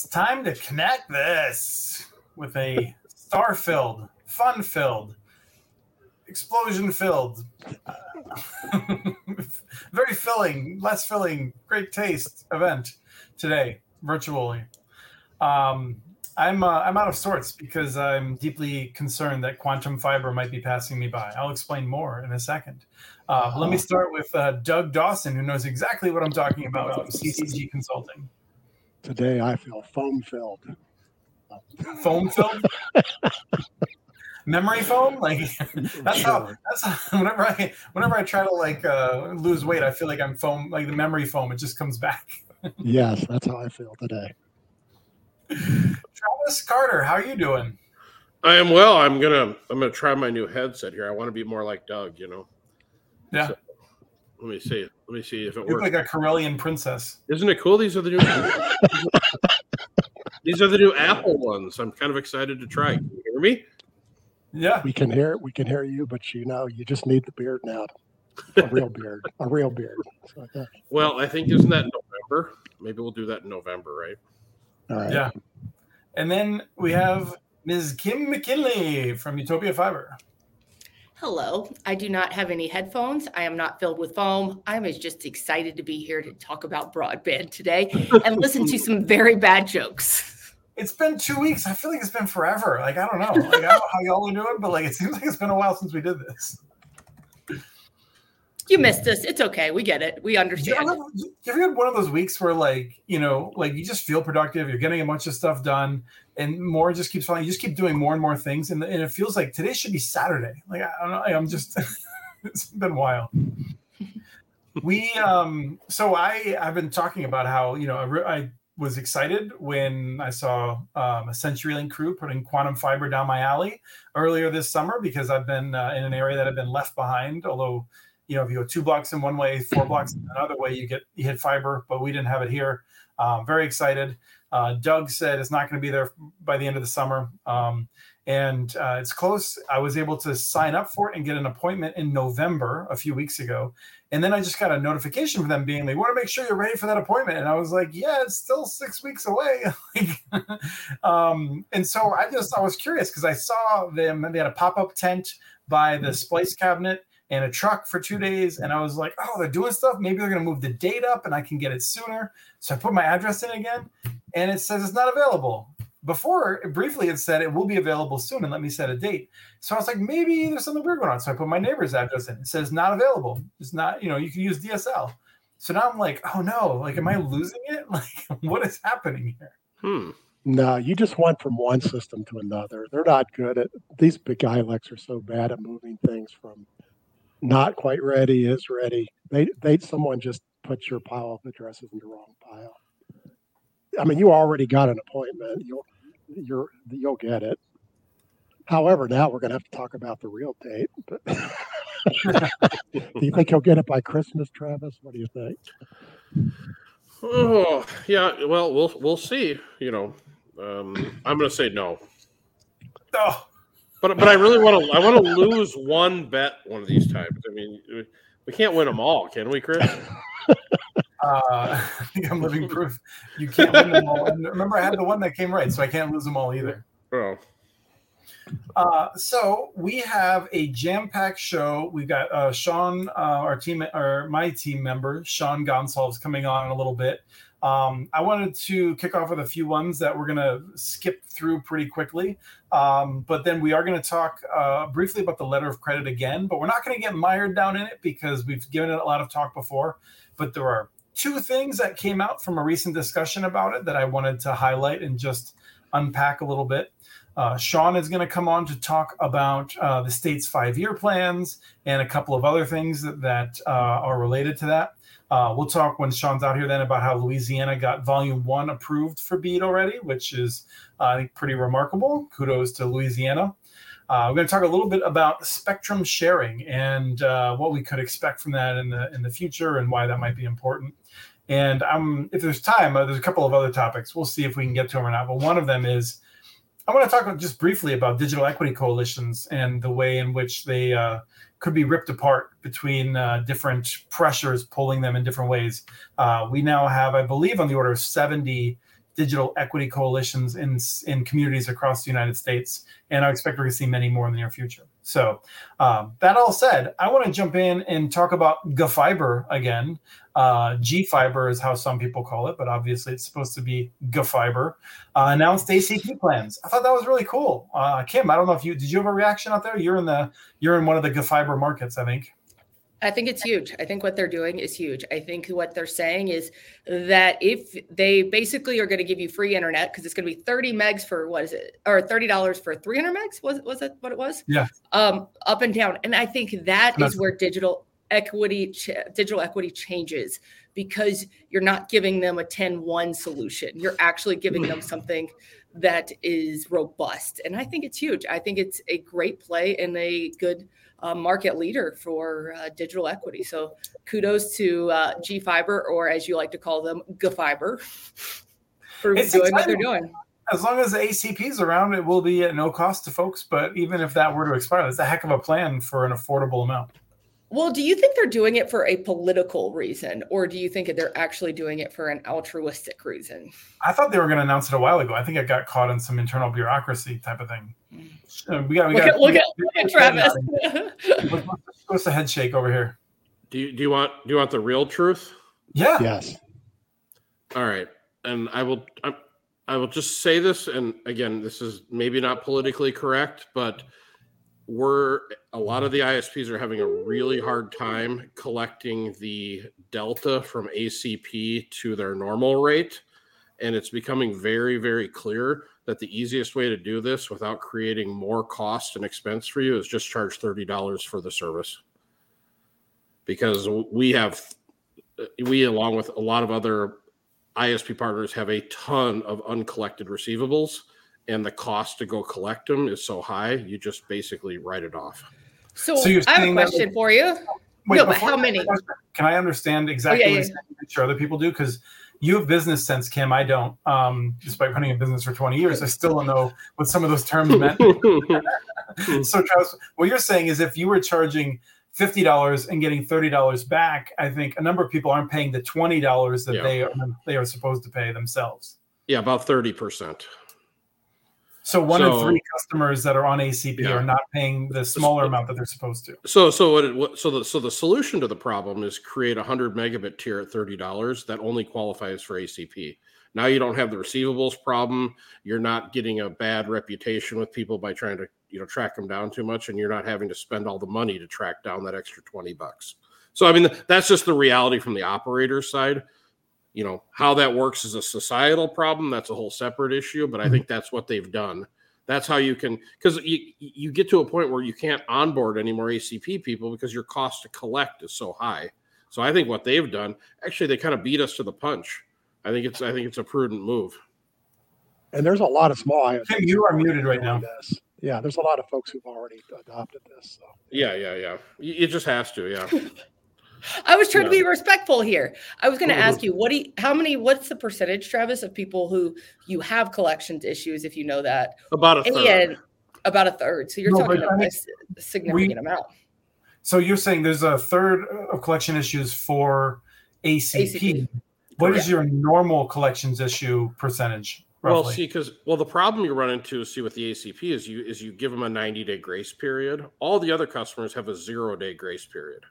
It's time to connect this with a star filled, fun filled, explosion filled, uh, very filling, less filling, great taste event today, virtually. Um, I'm uh, I'm out of sorts because I'm deeply concerned that quantum fiber might be passing me by. I'll explain more in a second. Uh, let me start with uh, Doug Dawson, who knows exactly what I'm talking about from CCG Consulting. Today I feel foam filled. Foam filled? Memory foam? Like that's how that's how, whenever I whenever I try to like uh, lose weight, I feel like I'm foam like the memory foam. It just comes back. yes, that's how I feel today. Travis Carter, how are you doing? I am well. I'm gonna I'm gonna try my new headset here. I want to be more like Doug, you know. Yeah. So, let me see. Let me see if it You look works. like a Corellian princess. Isn't it cool? These are the new These are the new Apple ones. I'm kind of excited to try. Can you hear me? Yeah. We can hear it. we can hear you, but you know you just need the beard now. A real beard. A real beard. So. Well, I think isn't that in November? Maybe we'll do that in November, right? All right. Yeah. And then we have Ms. Kim McKinley from Utopia Fiber. Hello. I do not have any headphones. I am not filled with foam. I'm just excited to be here to talk about broadband today and listen to some very bad jokes. It's been two weeks. I feel like it's been forever. Like I don't know. Like I don't know how y'all are doing, but like it seems like it's been a while since we did this. You missed us. It's okay. We get it. We Do you understand. ever, you ever had one of those weeks where like you know like you just feel productive you're getting a bunch of stuff done and more just keeps falling you just keep doing more and more things and, and it feels like today should be saturday like i don't know i'm just it's been a while we um so i i've been talking about how you know i, I was excited when i saw um, a centurylink crew putting quantum fiber down my alley earlier this summer because i've been uh, in an area that i've been left behind although you know, if you go two blocks in one way, four blocks in another way, you get you hit fiber. But we didn't have it here. Um, very excited. Uh, Doug said it's not going to be there by the end of the summer, um, and uh, it's close. I was able to sign up for it and get an appointment in November a few weeks ago, and then I just got a notification from them being they want to make sure you're ready for that appointment, and I was like, yeah, it's still six weeks away. Um, and so I just I was curious because I saw them. They had a pop up tent by the splice cabinet and a truck for two days. And I was like, oh, they're doing stuff. Maybe they're going to move the date up and I can get it sooner. So I put my address in again and it says it's not available. Before, briefly, it said it will be available soon and let me set a date. So I was like, maybe there's something weird going on. So I put my neighbor's address in. It says not available. It's not, you know, you can use DSL. So now I'm like, oh no, like, am I losing it? Like, what is happening here? Hmm. No, you just went from one system to another. They're not good at these big ILECs are so bad at moving things from not quite ready is ready. They they someone just put your pile of addresses in the wrong pile. I mean, you already got an appointment. You'll you're you'll get it. However, now we're going to have to talk about the real date. But do you think he'll get it by Christmas, Travis? What do you think? Oh, yeah. Well, we'll we'll see. You know, um, I'm going to say no. Oh, But but I really want to I want to lose one bet one of these times. I mean, we can't win them all, can we, Chris? uh, I think I'm living proof. You can't win them all. And remember, I had the one that came right, so I can't lose them all either. Oh, Uh, so we have a jam-packed show. We've got uh, Sean, uh, our team, or my team member, Sean Gonsalves, coming on in a little bit. Um, I wanted to kick off with a few ones that we're going to skip through pretty quickly. Um, but then we are going to talk uh, briefly about the letter of credit again, but we're not going to get mired down in it because we've given it a lot of talk before. But there are two things that came out from a recent discussion about it that I wanted to highlight and just unpack a little bit. Uh, Sean is going to come on to talk about uh, the state's five year plans and a couple of other things that, that uh, are related to that. Uh, we'll talk when Sean's out here then about how Louisiana got volume one approved for BEAD already, which is, uh, I think, pretty remarkable. Kudos to Louisiana. Uh, we're going to talk a little bit about spectrum sharing and uh, what we could expect from that in the in the future and why that might be important. And um, if there's time, uh, there's a couple of other topics. We'll see if we can get to them or not. But one of them is I want to talk just briefly about digital equity coalitions and the way in which they uh, could be ripped apart between uh, different pressures pulling them in different ways. Uh, we now have, I believe, on the order of 70 digital equity coalitions in in communities across the United States, and I expect we're going to see many more in the near future. So, um, that all said, I want to jump in and talk about GFiber again. Uh, G Fiber is how some people call it, but obviously it's supposed to be GFiber. Uh, announced ACP plans. I thought that was really cool. Uh, Kim, I don't know if you did. You have a reaction out there? You're in the you're in one of the GFiber markets, I think. I think it's huge. I think what they're doing is huge. I think what they're saying is that if they basically are going to give you free internet because it's going to be 30 megs for what is it or $30 for 300 megs was was it what it was? Yeah. Um up and down. And I think that That's- is where digital equity ch- digital equity changes because you're not giving them a 10-1 solution. You're actually giving them something that is robust. And I think it's huge. I think it's a great play and a good uh, market leader for uh, digital equity. So kudos to uh, G Fiber, or as you like to call them, GFiber, for it's doing what they're doing. As long as the ACP is around, it will be at no cost to folks. But even if that were to expire, that's a heck of a plan for an affordable amount. Well, do you think they're doing it for a political reason, or do you think that they're actually doing it for an altruistic reason? I thought they were going to announce it a while ago. I think it got caught in some internal bureaucracy type of thing. We got. We look, got, at, look, at, look at Travis. What's the head shake over here? Do you do you want do you want the real truth? Yeah. Yes. All right, and I will. I, I will just say this, and again, this is maybe not politically correct, but we're a lot of the ISPs are having a really hard time collecting the delta from ACP to their normal rate. And it's becoming very, very clear that the easiest way to do this without creating more cost and expense for you is just charge $30 for the service. Because we have, we, along with a lot of other ISP partners, have a ton of uncollected receivables and the cost to go collect them is so high, you just basically write it off. So, so I have a question that, for you. Wait, no, but how many? Can I understand exactly oh, yeah, what yeah. sure other people do? Because you have business sense, Kim. I don't. Um, despite running a business for 20 years, I still don't know what some of those terms meant. so, Travis, what you're saying is if you were charging fifty dollars and getting thirty dollars back, I think a number of people aren't paying the twenty dollars that yeah. they are, they are supposed to pay themselves. Yeah, about thirty percent. So one so, in three customers that are on ACP yeah. are not paying the smaller amount that they're supposed to. So so what, it, what so the so the solution to the problem is create a hundred megabit tier at thirty dollars that only qualifies for ACP. Now you don't have the receivables problem. You're not getting a bad reputation with people by trying to you know track them down too much, and you're not having to spend all the money to track down that extra twenty bucks. So I mean that's just the reality from the operator side you know how that works is a societal problem that's a whole separate issue but i mm-hmm. think that's what they've done. That's how you can because you you get to a point where you can't onboard any more acp people because your cost to collect is so high. So i think what they've done actually they kind of beat us to the punch. I think it's i think it's a prudent move. And there's a lot of small Tim, you are muted right now. this. yeah there's a lot of folks who've already adopted this so. yeah yeah yeah. It just has to yeah I was trying yeah. to be respectful here. I was going to ask mm-hmm. you, what do you, how many, what's the percentage, Travis, of people who you have collections issues, if you know that? About a third. about a third. So you're no, talking about a significant we, amount. So you're saying there's a third of collection issues for ACP. ACP. What is your normal collections issue percentage? Roughly? Well, see, because well, the problem you run into, see, with the ACP is you is you give them a 90 day grace period. All the other customers have a zero day grace period.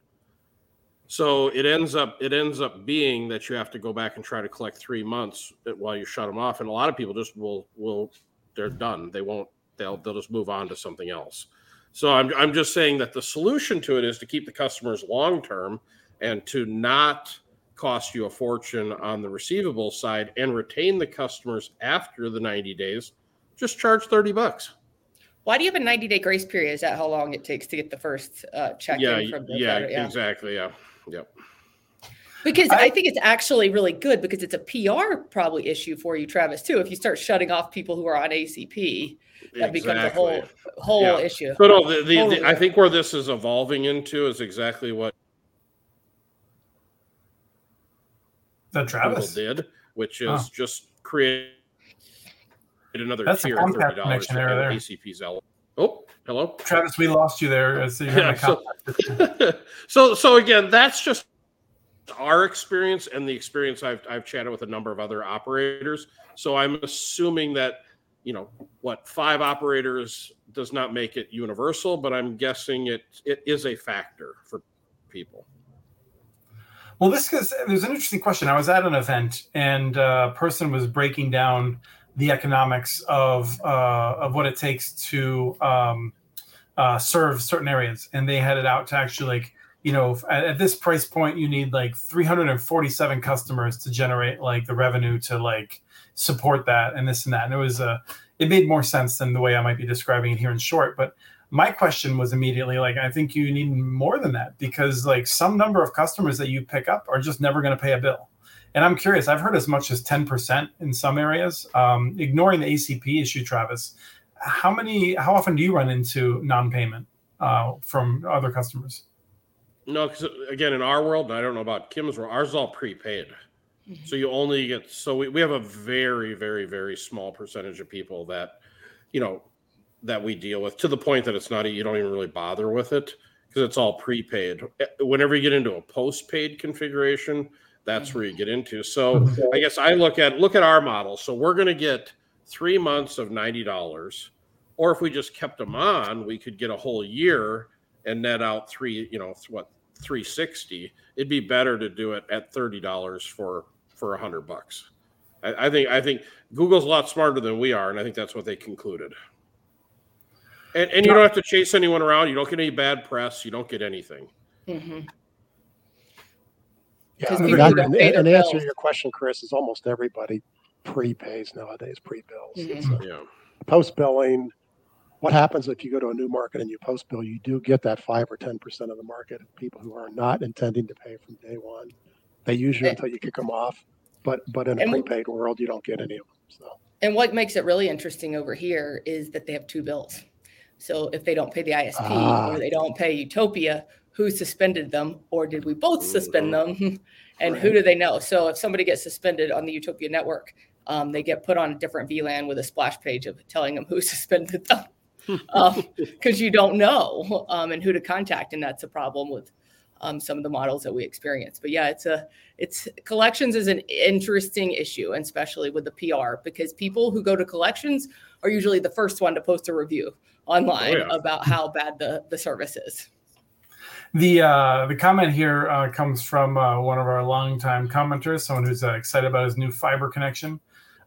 So it ends up it ends up being that you have to go back and try to collect three months while you shut them off, and a lot of people just will will they're done. They won't they'll they'll just move on to something else. So I'm I'm just saying that the solution to it is to keep the customers long term and to not cost you a fortune on the receivable side and retain the customers after the 90 days. Just charge 30 bucks. Why do you have a 90 day grace period? Is that how long it takes to get the first uh, check yeah, from the yeah, yeah, exactly. Yeah. Yep. Because I, I, think it's actually really good because it's a PR probably issue for you, Travis, too. If you start shutting off people who are on ACP, that exactly. becomes a whole whole yeah. issue. But no, the, the, totally. the, I think where this is evolving into is exactly what that Travis did, which is oh. just create another That's tier of thirty dollars for ACP's L. Oh, hello, Travis. We lost you there. So, yeah, so, so, so again, that's just our experience and the experience I've I've chatted with a number of other operators. So I'm assuming that, you know, what five operators does not make it universal, but I'm guessing it it is a factor for people. Well, this is there's an interesting question. I was at an event and a person was breaking down the economics of uh, of what it takes to um, uh, serve certain areas, and they had it out to actually like you know at, at, this price point you need like 347 customers to generate like the revenue to like support that and this and that, and it was a uh, it made more sense than the way I might be describing it here in short, but my question was immediately like i think you need more than that because like some number of customers that you pick up are just never going to pay a bill. And i'm curious i've heard as much as 10% in some areas. Um, ignoring the acp issue travis how many how often do you run into non-payment uh, from other customers no because again in our world i don't know about kim's world ours is all prepaid mm-hmm. so you only get so we, we have a very very very small percentage of people that you know that we deal with to the point that it's not you don't even really bother with it because it's all prepaid. Eh, whenever you get into a postpaid configuration, that's where you get into. So I guess I look at look at our model. So we're going to get three months of ninety dollars, or if we just kept them on, we could get a whole year and net out three. You know what? 360 it'd be better to do it at $30 for for a hundred bucks I, I think i think google's a lot smarter than we are and i think that's what they concluded and, and you don't have to chase anyone around. You don't get any bad press. You don't get anything. Mm-hmm. Yeah, I mean, and, and answer your question, Chris, is almost everybody prepays nowadays, pre-bills. Mm-hmm. yeah. Post billing. What happens if you go to a new market and you post bill? You do get that five or ten percent of the market of people who are not intending to pay from day one. They use you until you kick them off, but but in a prepaid world, you don't get any of them. So. And what makes it really interesting over here is that they have two bills. So if they don't pay the ISP ah. or they don't pay Utopia, who suspended them or did we both suspend mm-hmm. them? and right. who do they know? So if somebody gets suspended on the Utopia network, um, they get put on a different VLAN with a splash page of telling them who suspended them because um, you don't know um, and who to contact. And that's a problem with um, some of the models that we experience. But yeah, it's a it's collections is an interesting issue, and especially with the PR because people who go to collections are usually the first one to post a review online oh, yeah. about how bad the, the service is. The uh, the comment here uh, comes from uh, one of our longtime commenters, someone who's uh, excited about his new fiber connection.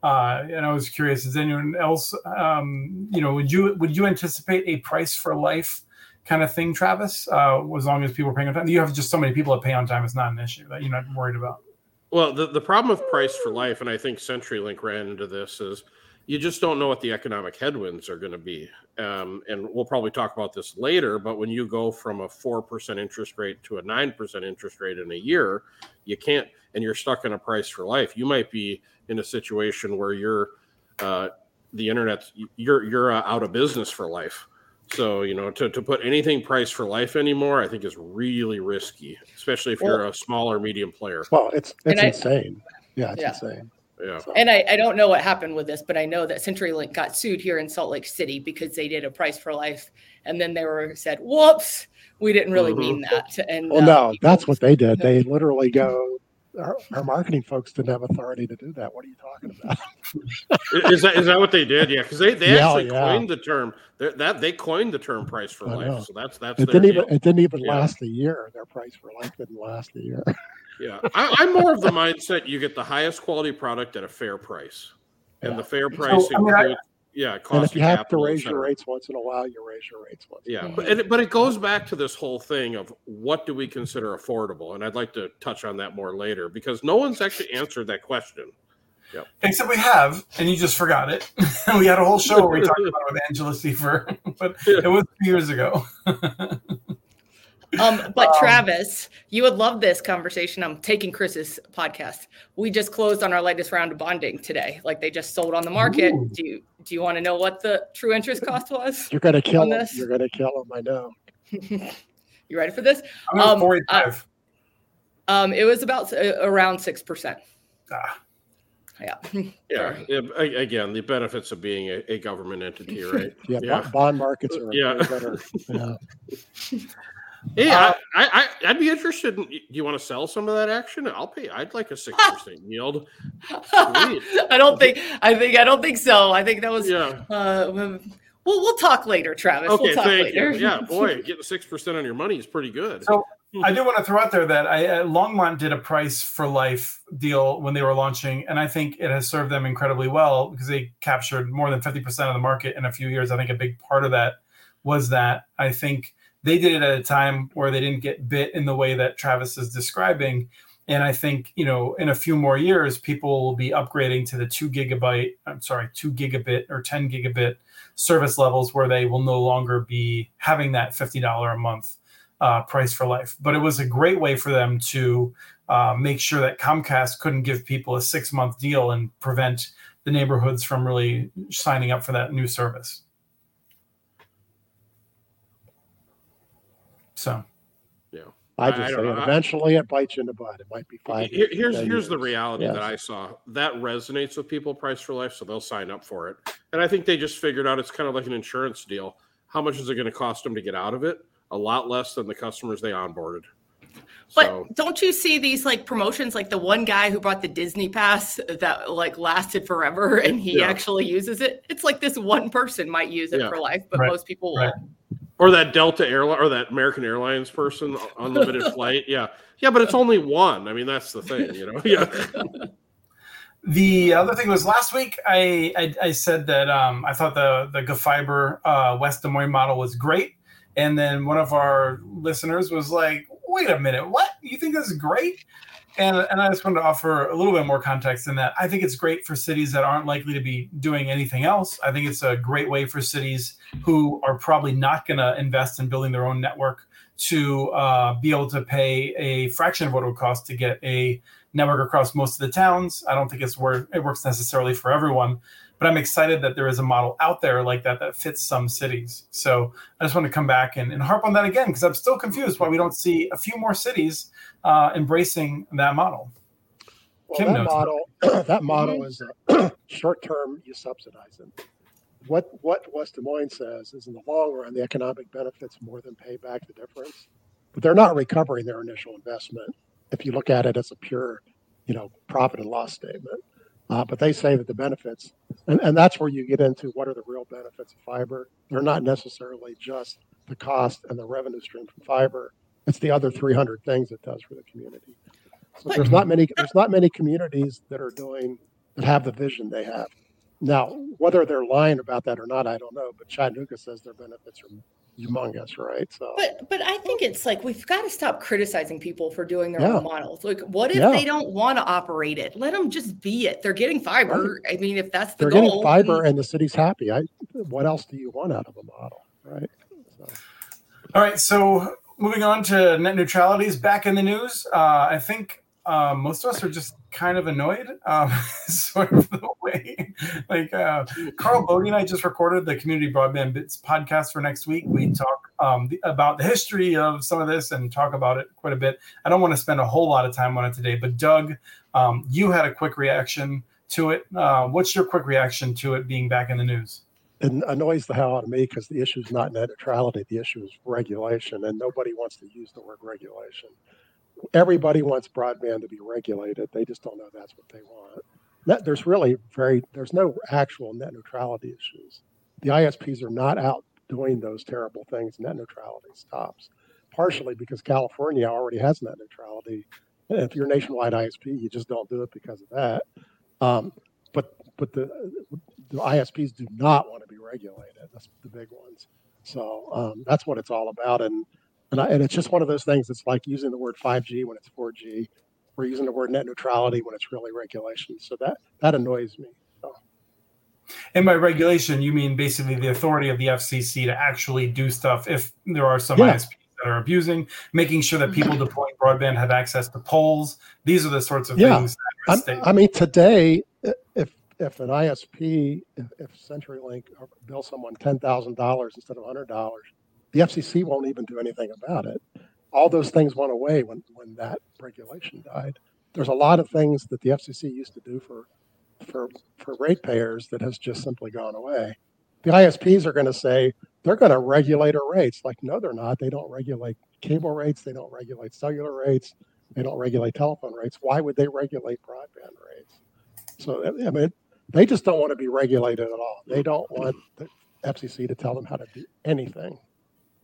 Uh, and I was curious, is anyone else, um, you know, would you would you anticipate a price for life kind of thing, Travis? Uh, as long as people are paying on time, you have just so many people that pay on time; it's not an issue that you're not worried about. Well, the, the problem with price for life, and I think CenturyLink ran into this, is you just don't know what the economic headwinds are going to be. Um, and we'll probably talk about this later, but when you go from a 4% interest rate to a 9% interest rate in a year, you can't, and you're stuck in a price for life. You might be in a situation where you're, uh, the internet, you're, you're uh, out of business for life. So, you know, to, to put anything price for life anymore, I think is really risky, especially if well, you're a small or medium player. Well, it's, it's insane. I, yeah, it's yeah. insane. Yeah. And I, I don't know what happened with this, but I know that CenturyLink got sued here in Salt Lake City because they did a price for life, and then they were said, "Whoops, we didn't really mm-hmm. mean that." And well, uh, no, that's what they did. They literally go. Our, our, marketing folks didn't have authority to do that. What are you talking about? is that is that what they did? Yeah, because they, they yeah, actually yeah. coined the term They're, that they coined the term price for life. So that's that's it didn't deal. even it didn't even yeah. last a year. Their price for life didn't last a year. Yeah, I, am more of the mindset you get the highest quality product at a fair price, and yeah. the fair price so, includes. I mean, I, yeah, and if you have to raise your rates once in a while, you raise your rates once. Yeah, but it, but it goes back to this whole thing of what do we consider affordable, and I'd like to touch on that more later because no one's actually answered that question. Yep. Except we have, and you just forgot it. we had a whole show where we talked about it with Angela Siefer, but it was years ago. Um, but um, Travis, you would love this conversation. I'm taking Chris's podcast. We just closed on our latest round of bonding today. Like they just sold on the market. Ooh. Do you do you want to know what the true interest cost was? You're gonna kill this. You're gonna kill him. I know. you ready for this? Um, uh, um, it was about uh, around six percent. Ah. Yeah. Yeah. yeah. Again, the benefits of being a, a government entity, right? yeah, yeah. Bond markets are yeah. better. Yeah. Yeah, uh, I, I, would be interested. In, do you want to sell some of that action? I'll pay. I'd like a six percent yield. I don't think. I think. I don't think so. I think that was. Yeah. Uh, We'll we'll talk later, Travis. Okay, we'll talk thank later. you. Yeah, boy, getting six percent on your money is pretty good. So I do want to throw out there that I, uh, Longmont did a price for life deal when they were launching, and I think it has served them incredibly well because they captured more than fifty percent of the market in a few years. I think a big part of that was that I think they did it at a time where they didn't get bit in the way that Travis is describing. And I think, you know, in a few more years, people will be upgrading to the two gigabyte, I'm sorry, two gigabit or 10 gigabit service levels where they will no longer be having that $50 a month uh, price for life. But it was a great way for them to uh, make sure that Comcast couldn't give people a six month deal and prevent the neighborhoods from really signing up for that new service. So, yeah. I just I say know. eventually it bites you in the butt. It might be five. Here, here's here's the reality yes. that I saw that resonates with people. Price for life, so they'll sign up for it. And I think they just figured out it's kind of like an insurance deal. How much is it going to cost them to get out of it? A lot less than the customers they onboarded. But so, don't you see these like promotions like the one guy who brought the Disney pass that like lasted forever and he yeah. actually uses it? It's like this one person might use it yeah. for life, but right. most people right. won't or that Delta airline or that American Airlines person, unlimited flight. Yeah, yeah, but it's only one. I mean, that's the thing, you know. Yeah. The other thing was last week I I, I said that um, I thought the the GFiber uh, West Des Moines model was great, and then one of our listeners was like, "Wait a minute, what? You think this is great?" And, and I just wanted to offer a little bit more context in that I think it's great for cities that aren't likely to be doing anything else. I think it's a great way for cities who are probably not going to invest in building their own network to uh, be able to pay a fraction of what it would cost to get a network across most of the towns. I don't think it's where it works necessarily for everyone, but I'm excited that there is a model out there like that that fits some cities. So I just want to come back and, and harp on that again because I'm still confused why we don't see a few more cities uh, embracing that model. Well, Kim that model, that model is short term. You subsidize it. What what West Des Moines says is, in the long run, the economic benefits more than pay back the difference. But they're not recovering their initial investment. If you look at it as a pure, you know, profit and loss statement. Uh, but they say that the benefits, and, and that's where you get into what are the real benefits of fiber. They're not necessarily just the cost and the revenue stream from fiber it's the other 300 things it does for the community. So there's not many there's not many communities that are doing that have the vision they have. Now, whether they're lying about that or not, I don't know. But Chattanooga says their benefits are humongous, right? So, but but I think it's like we've got to stop criticizing people for doing their yeah. own models. Like, what if yeah. they don't want to operate it? Let them just be it. They're getting fiber. Right. I mean, if that's the they're goal, getting fiber, and the city's happy. I, what else do you want out of a model, right? So. All right, so moving on to net neutralities back in the news. Uh, I think uh, most of us are just kind of annoyed, um, sort of the way. Like uh, Karl Bode and I just recorded the Community Broadband Bits podcast for next week. We talk um, the, about the history of some of this and talk about it quite a bit. I don't want to spend a whole lot of time on it today, but Doug, um, you had a quick reaction to it. Uh, what's your quick reaction to it being back in the news? it annoys the hell out of me because the issue is not net neutrality. The issue is regulation, and nobody wants to use the word regulation. Everybody wants broadband to be regulated. They just don't know that's what they want. That, there's really very there's no actual net neutrality issues. The ISPs are not out doing those terrible things. Net neutrality stops, partially because California already has net neutrality. If you're nationwide ISP, you just don't do it because of that. Um, but but the the ISPs do not want to be regulated. That's the big ones. So um, that's what it's all about. And and, I, and it's just one of those things. It's like using the word 5G when it's 4G. We're using the word net neutrality when it's really regulation. So that that annoys me. So. And by regulation, you mean basically the authority of the FCC to actually do stuff if there are some yeah. ISPs that are abusing, making sure that people deploying broadband have access to poles. These are the sorts of yeah. things. I mean, today, if if an ISP, if, if CenturyLink bills someone ten thousand dollars instead of hundred dollars, the FCC won't even do anything about it. All those things went away when when that regulation died. There's a lot of things that the FCC used to do for for for ratepayers that has just simply gone away. The ISPs are going to say, they're going to regulate our rates. Like, no, they're not. They don't regulate cable rates. They don't regulate cellular rates. They don't regulate telephone rates. Why would they regulate broadband rates? So, I mean, they just don't want to be regulated at all. They don't want the FCC to tell them how to do anything.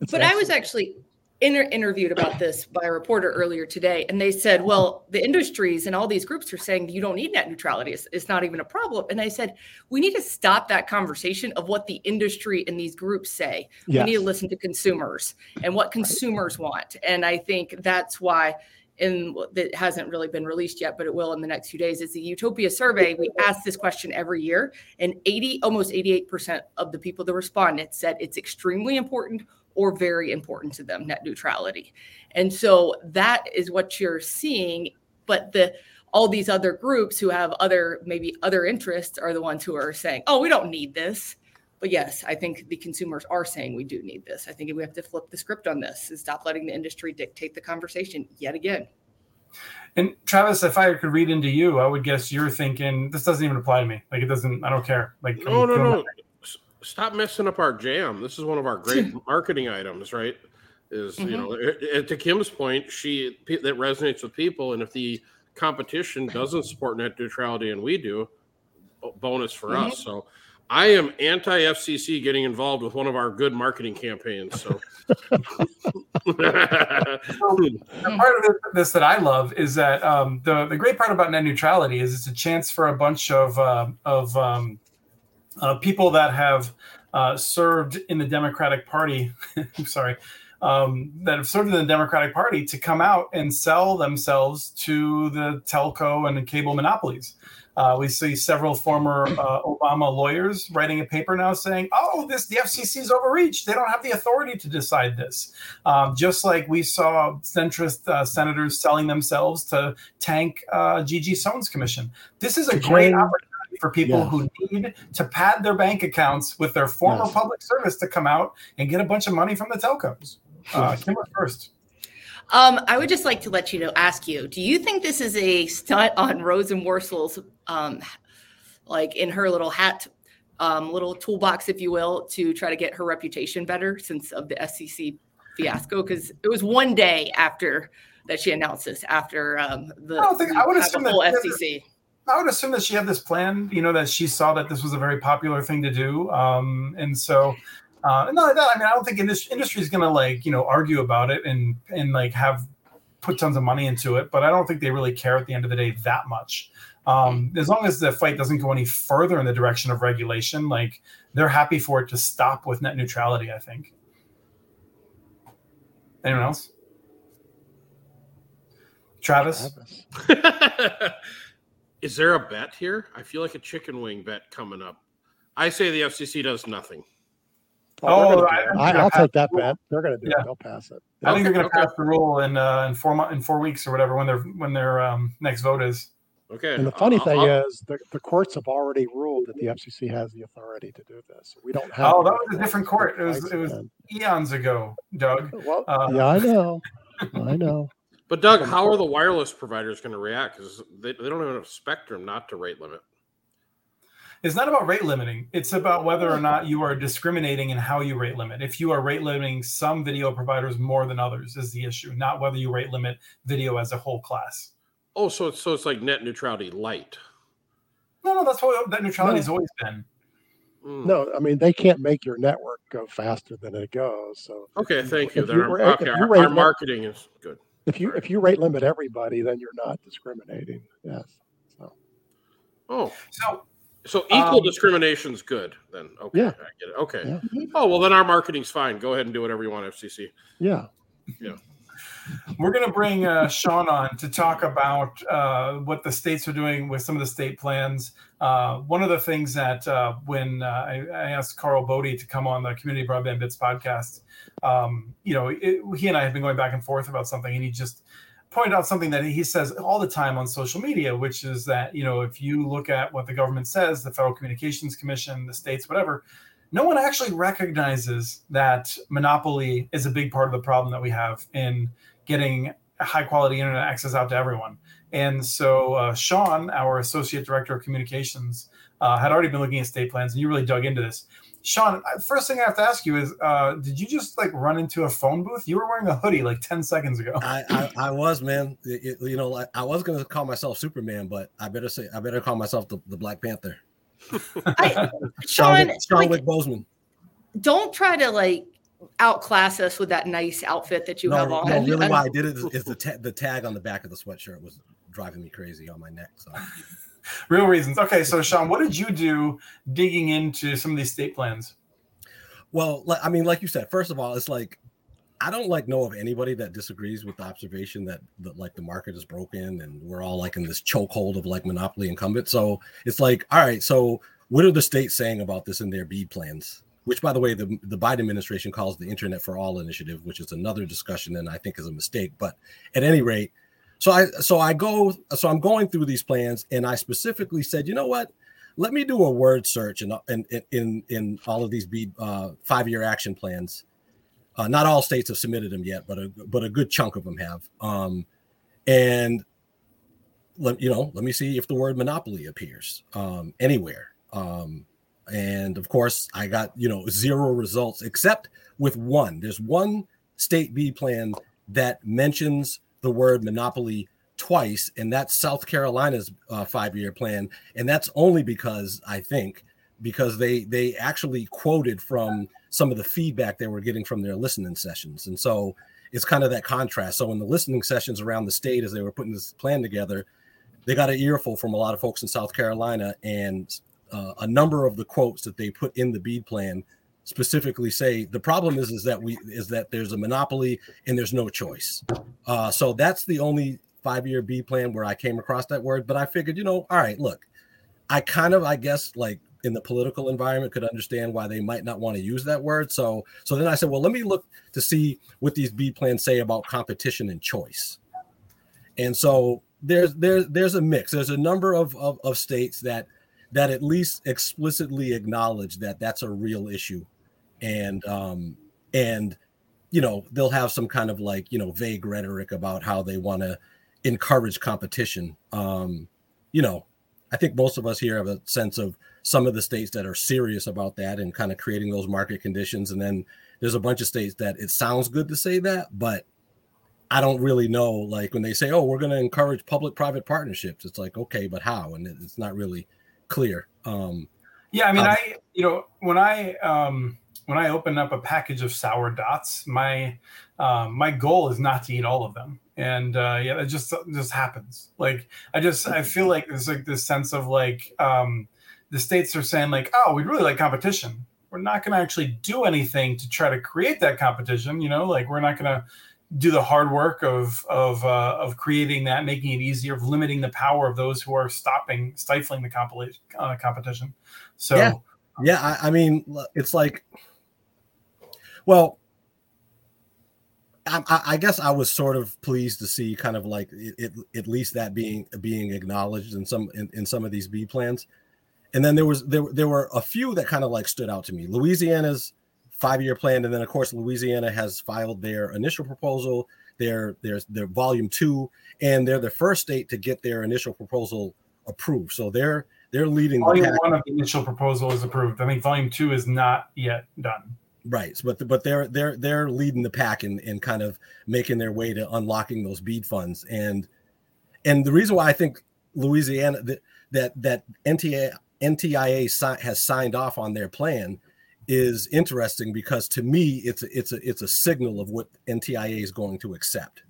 It's but I was actually inter- interviewed about this by a reporter earlier today, and they said, "Well, the industries and all these groups are saying you don't need net neutrality; it's, it's not even a problem." And I said, "We need to stop that conversation of what the industry and these groups say. Yes. We need to listen to consumers and what consumers want." And I think that's why and that hasn't really been released yet, but it will in the next few days. It's the Utopia survey. We ask this question every year, and 80, almost 88% of the people that responded said it's extremely important or very important to them, net neutrality. And so that is what you're seeing. But the all these other groups who have other maybe other interests are the ones who are saying, "Oh, we don't need this." But yes, I think the consumers are saying we do need this. I think we have to flip the script on this and stop letting the industry dictate the conversation yet again. And Travis, if I could read into you, I would guess you're thinking this doesn't even apply to me. Like it doesn't. I don't care. Like no, no, no. Stop messing up our jam. This is one of our great marketing items, right? Is mm-hmm. you know, to Kim's point, she that resonates with people, and if the competition doesn't support net neutrality and we do, bonus for mm-hmm. us. So I am anti FCC getting involved with one of our good marketing campaigns. So, so part of this that I love is that um, the the great part about net neutrality is it's a chance for a bunch of uh, of um, uh, people that have uh, served in the Democratic Party. I'm sorry. Um, that have served in the Democratic Party to come out and sell themselves to the telco and the cable monopolies. Uh, we see several former uh, Obama lawyers writing a paper now saying, "Oh, this the FCC is overreached. They don't have the authority to decide this." Um, just like we saw centrist uh, senators selling themselves to tank uh, Gigi Sohn's commission. This is a great opportunity for people yeah. who need to pad their bank accounts with their former yes. public service to come out and get a bunch of money from the telcos. Uh, Kim was first. Um, I would just like to let you know, ask you, do you think this is a stunt on Rosenworcel's, um, like in her little hat, um, little toolbox, if you will, to try to get her reputation better since of the SEC fiasco? Because it was one day after that she announced this, after um, the I don't think I would assume the whole FCC. I would assume that she had this plan, you know, that she saw that this was a very popular thing to do, um, and so uh, no, that, I mean, I don't think industry, industry is going to like you know argue about it and and like have put tons of money into it, but I don't think they really care at the end of the day that much. Um, as long as the fight doesn't go any further in the direction of regulation, like they're happy for it to stop with net neutrality. I think. Anyone else? Travis. Is there a bet here? I feel like a chicken wing bet coming up. I say the FCC does nothing. Oh, oh I, will take that bet. They're going to do yeah. it. They'll pass it. I think they're going to okay. pass the rule in uh, in four in four weeks or whatever when their when their um, next vote is. Okay. And the funny thing is, the, the courts have already ruled that the FCC has the authority to do this. We don't have. Oh, that was a different court. It was it was eons ago, Doug. Well, uh, yeah, I know, I know. But Doug, how are the wireless providers going to react? Because they, they don't have enough spectrum not to rate limit it's not about rate limiting. It's about whether or not you are discriminating in how you rate limit. If you are rate limiting some video providers more than others is the issue, not whether you rate limit video as a whole class. Oh, so it's so it's like net neutrality light. No, no, that's what net neutrality has always been. Mm. No, I mean they can't make your network go faster than it goes. So okay, thank you. you our, okay, our, our marketing is good. If you if you rate limit everybody, then you're not discriminating. Yes. So. Oh, so so equal um, discrimination is good then. Okay. Yeah. I get it. Okay. Yeah. Oh well, then our marketing's fine. Go ahead and do whatever you want, FCC. Yeah. Yeah. We're going to bring uh, Sean on to talk about uh, what the states are doing with some of the state plans. Uh, one of the things that uh, when uh, I, I, asked Karl Bode to come on the Community Broadband Bits podcast, um, you know, it, he and I have been going back and forth about something, and he just pointed out something that he says all the time on social media, which is that, you know, if you look at what the government says, the Federal Communications Commission, the states, whatever, no one actually recognizes that monopoly is a big part of the problem that we have in getting high quality internet access out to everyone. And so, uh, Sean, our associate director of communications, uh, had already been looking at state plans, and you really dug into this. Sean, first thing I have to ask you is, uh, did you just like run into a phone booth? You were wearing a hoodie like ten seconds ago. I I, I was man. It, you know, I was gonna call myself Superman, but I better say I better call myself the, the Black Panther. I, Sean, Sean like, Boseman. Don't try to like outclass us with that nice outfit that you no, have on. No, really, why I did it is, is the ta- the tag on the back of the sweatshirt was driving me crazy on my neck. So. Real reasons. Okay, so Sean, what did you do digging into some of these state plans? Well, I mean, like you said, first of all, it's like I don't like know of anybody that disagrees with the observation that, that like the market is broken and we're all like in this chokehold of like monopoly incumbent. So it's like, all right, so what are the states saying about this in their BEAD plans? Which, by the way, the, the Biden administration calls the Internet for All initiative, which is another discussion and I think is a mistake. But at any rate, so I so I go so I'm going through these plans and I specifically said, you know what? Let me do a word search in in in, in all of these uh, five year action plans. Uh, not all states have submitted them yet, but a but a good chunk of them have. Um, and let you know, let me see if the word monopoly appears um, anywhere. Um, and of course, I got you know zero results except with one. There's one state BEAD plan that mentions the word monopoly twice, and that's South Carolina's uh, five-year plan, and that's only because I think because they they actually quoted from some of the feedback they were getting from their listening sessions, and so it's kind of that contrast. So in the listening sessions around the state as they were putting this plan together, they got an earful from a lot of folks in South Carolina, and uh, a number of the quotes that they put in the BEAD plan specifically say the problem is is that we is that there's a monopoly and there's no choice. Uh, so that's the only five year BEAD plan where I came across that word. But I figured, you know, all right, look, I kind of I guess like in the political environment could understand why they might not want to use that word. So so then I said, well, let me look to see what these BEAD plans say about competition and choice. And so there's there's there's a mix. There's a number of, of, of states that that at least explicitly acknowledge that that's a real issue. And um and you know they'll have some kind of like you know vague rhetoric about how they want to encourage competition. Um you know i think most of us here have a sense of some of the states that are serious about that and kind of creating those market conditions. And then there's a bunch of states that it sounds good to say that but i don't really know like when they say oh we're going to encourage public private partnerships it's like okay but how? And it's not really clear um yeah i mean um, i you know when i um when I open up a package of sour dots, my um, my goal is not to eat all of them, and uh, yeah, it just just happens. Like I just I feel like there's like this sense of like um, the states are saying like, oh, we'd really like competition. We're not going to actually do anything to try to create that competition. You know, like we're not going to do the hard work of of uh, of creating that, making it easier, of limiting the power of those who are stopping, stifling the uh, competition. So, yeah, yeah I, I mean, it's like well, I, I, guess I was sort of pleased to see kind of like it, it, at least that being being acknowledged in some in, in some of these BEAD plans. And then there was there there were a few that kind of like stood out to me. Louisiana's five year plan, and then of course Louisiana has filed their initial proposal, their their their volume two, and they're the first state to get their initial proposal approved. So they're they're leading. Volume the one of the initial proposal is approved. I think volume two is not yet done. Right, but but they're they're they're leading the pack and in kind of making their way to unlocking those BEAD funds, and and the reason why I think Louisiana that that that NTA NTIA si- has signed off on their plan is interesting because to me it's a, it's a it's a signal of what NTIA is going to accept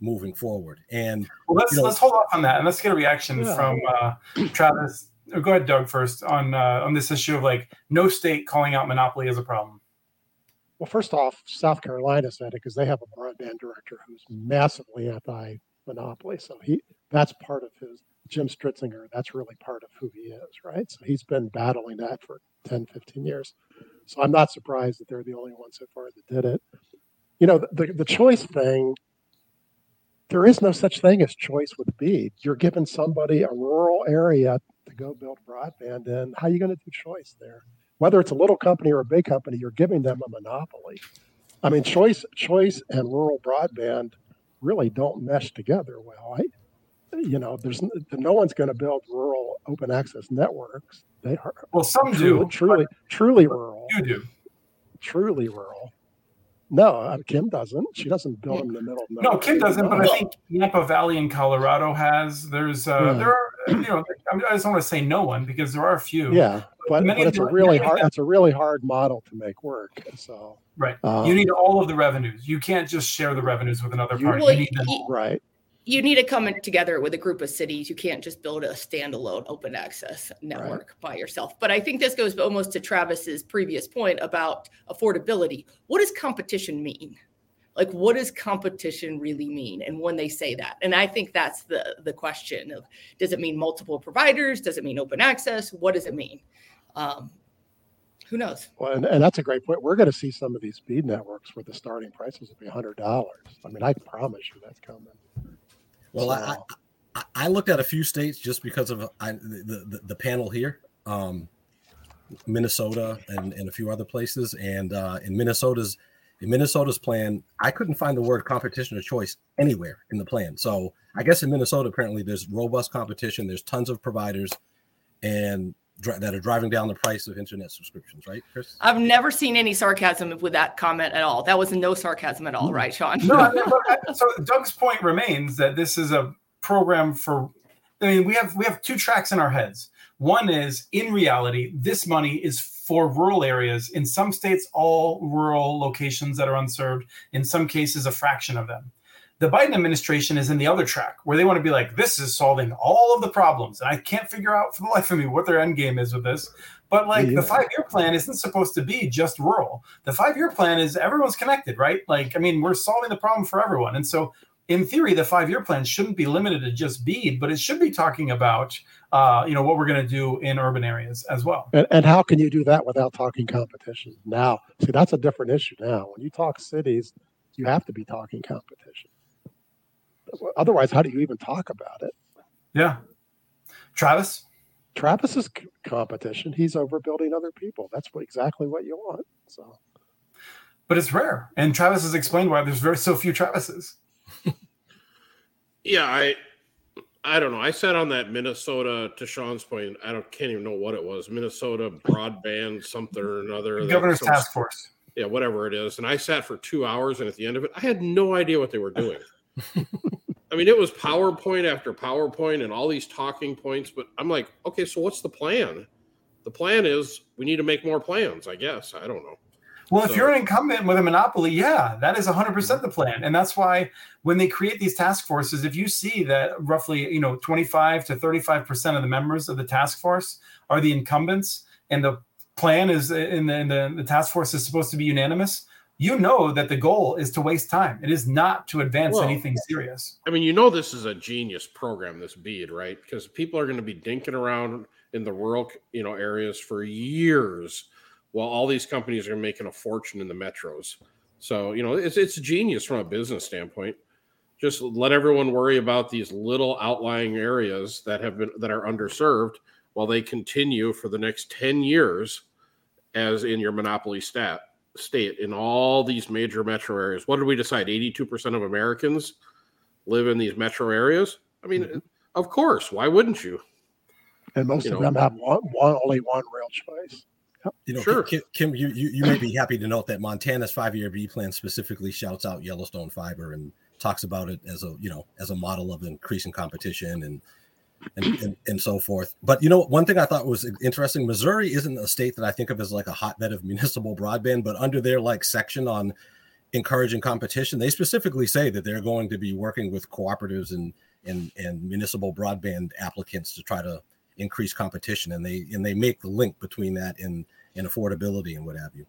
moving forward. And well, let's you know, let's hold off on that and let's get a reaction yeah. from uh, Travis. Go ahead, Doug, first on uh, on this issue of like no state calling out monopoly as a problem. Well, first off, South Carolina said it because they have a broadband director who's massively anti-monopoly. So he that's part of his Jim Stritzinger. That's really part of who he is, right? So he's been battling that for 10, 15 years. So I'm not surprised that they're the only ones so far that did it. You know, the, the, choice thing, there is no such thing as choice with BEAD. You're giving somebody a rural area to go build broadband in. How are you going to do choice there? whether it's a little company or a big company, you're giving them a monopoly. I mean, choice, choice, and rural broadband really don't mesh together well. I, you know, there's no one's going to build rural open access networks. They are well, some truly, do, truly, truly rural. You do, truly rural. No, uh, Kim doesn't. She doesn't build them in the middle. Of no, Kim doesn't. But I think Napa Valley in Colorado has. There's, uh, yeah. there are, you know, I just want to say no one because there are a few. Yeah, but, but it's a really hard. It's a really hard model to make work. So right, um, you need all of the revenues. You can't just share the revenues with another party. You, you need them. Right you need to come together with a group of cities. You can't just build a standalone open access network right. by yourself. But I think this goes almost to Travis's previous point about affordability. What does competition mean? Like, what does competition really mean? And when they say that, and I think that's the the question of does it mean multiple providers? Does it mean open access? What does it mean? Um, who knows? Well, and, and that's a great point. We're going to see some of these speed networks where the starting prices will be hundred dollars. I mean, I promise you that's coming. Well, so. I, I, I looked at a few states just because of I, the, the, the panel here, um, Minnesota and, and a few other places, and uh, in Minnesota's in Minnesota's plan, I couldn't find the word competition or choice anywhere in the plan. So I guess in Minnesota, apparently there's robust competition. There's tons of providers, and that are driving down the price of internet subscriptions, right, Chris? I've never seen any sarcasm with that comment at all. That was no sarcasm at all, mm. right, Sean? no, so Doug's point remains that this is a program for. I mean, we have we have two tracks in our heads. One is in reality, this money is for rural areas. In some states, all rural locations that are unserved. In some cases, a fraction of them. The Biden administration is in the other track where they want to be like, this is solving all of the problems. And I can't figure out for the life of me what their end game is with this. But like yeah. the five year plan isn't supposed to be just rural. The five year plan is everyone's connected, right? Like, I mean, we're solving the problem for everyone. And so, in theory, the five year plan shouldn't be limited to just BEAD, but it should be talking about, uh, you know, what we're going to do in urban areas as well. And, and how can you do that without talking competition? Now, see, that's a different issue. Now, when you talk cities, you have to be talking competition otherwise, how do you even talk about it? Yeah. Travis? Travis's competition, he's overbuilding other people. That's what, exactly what you want. So, but it's rare. And Travis has explained why there's very so few Travises. yeah, I I don't know. I sat on that Minnesota to Sean's point. I don't can't even know what it was. Minnesota broadband something or another. Governor's some, task force. Yeah, whatever it is. And I sat for two hours, and at the end of it, I had no idea what they were doing. I mean, it was PowerPoint after PowerPoint and all these talking points, but I'm like, okay, so what's the plan? The plan is we need to make more plans, I guess. I don't know. Well, so, if you're an incumbent with a monopoly, yeah, that is 100% the plan. And that's why when they create these task forces, if you see that roughly, you know, 25 to 35% of the members of the task force are the incumbents and the plan is in the, in the, the task force is supposed to be unanimous, you know that the goal is to waste time. It is not to advance well, anything serious. I mean, you know, this is a genius program, this BEAD, right? Because people are going to be dinking around in the rural, you know, areas for years, while all these companies are making a fortune in the metros. So, you know, it's it's genius from a business standpoint. Just let everyone worry about these little outlying areas that have been that are underserved, while they continue for the next ten years, as in your monopoly stat state in all these major metro areas. What did we decide? 82% of Americans live in these metro areas. I mean, mm-hmm. of course, why wouldn't you? And most you of know, them have one, one, only one real choice. You know, sure. Kim, Kim you, you, you may be happy to note that Montana's five-year BEAD plan specifically shouts out Yellowstone fiber and talks about it as a you know as a model of increasing competition and and, and, and, so forth. But you know, one thing I thought was interesting: Missouri isn't a state that I think of as like a hotbed of municipal broadband, but under their like section on encouraging competition, they specifically say that they're going to be working with cooperatives and and and municipal broadband applicants to try to increase competition, and they and they make the link between that and and affordability and what have you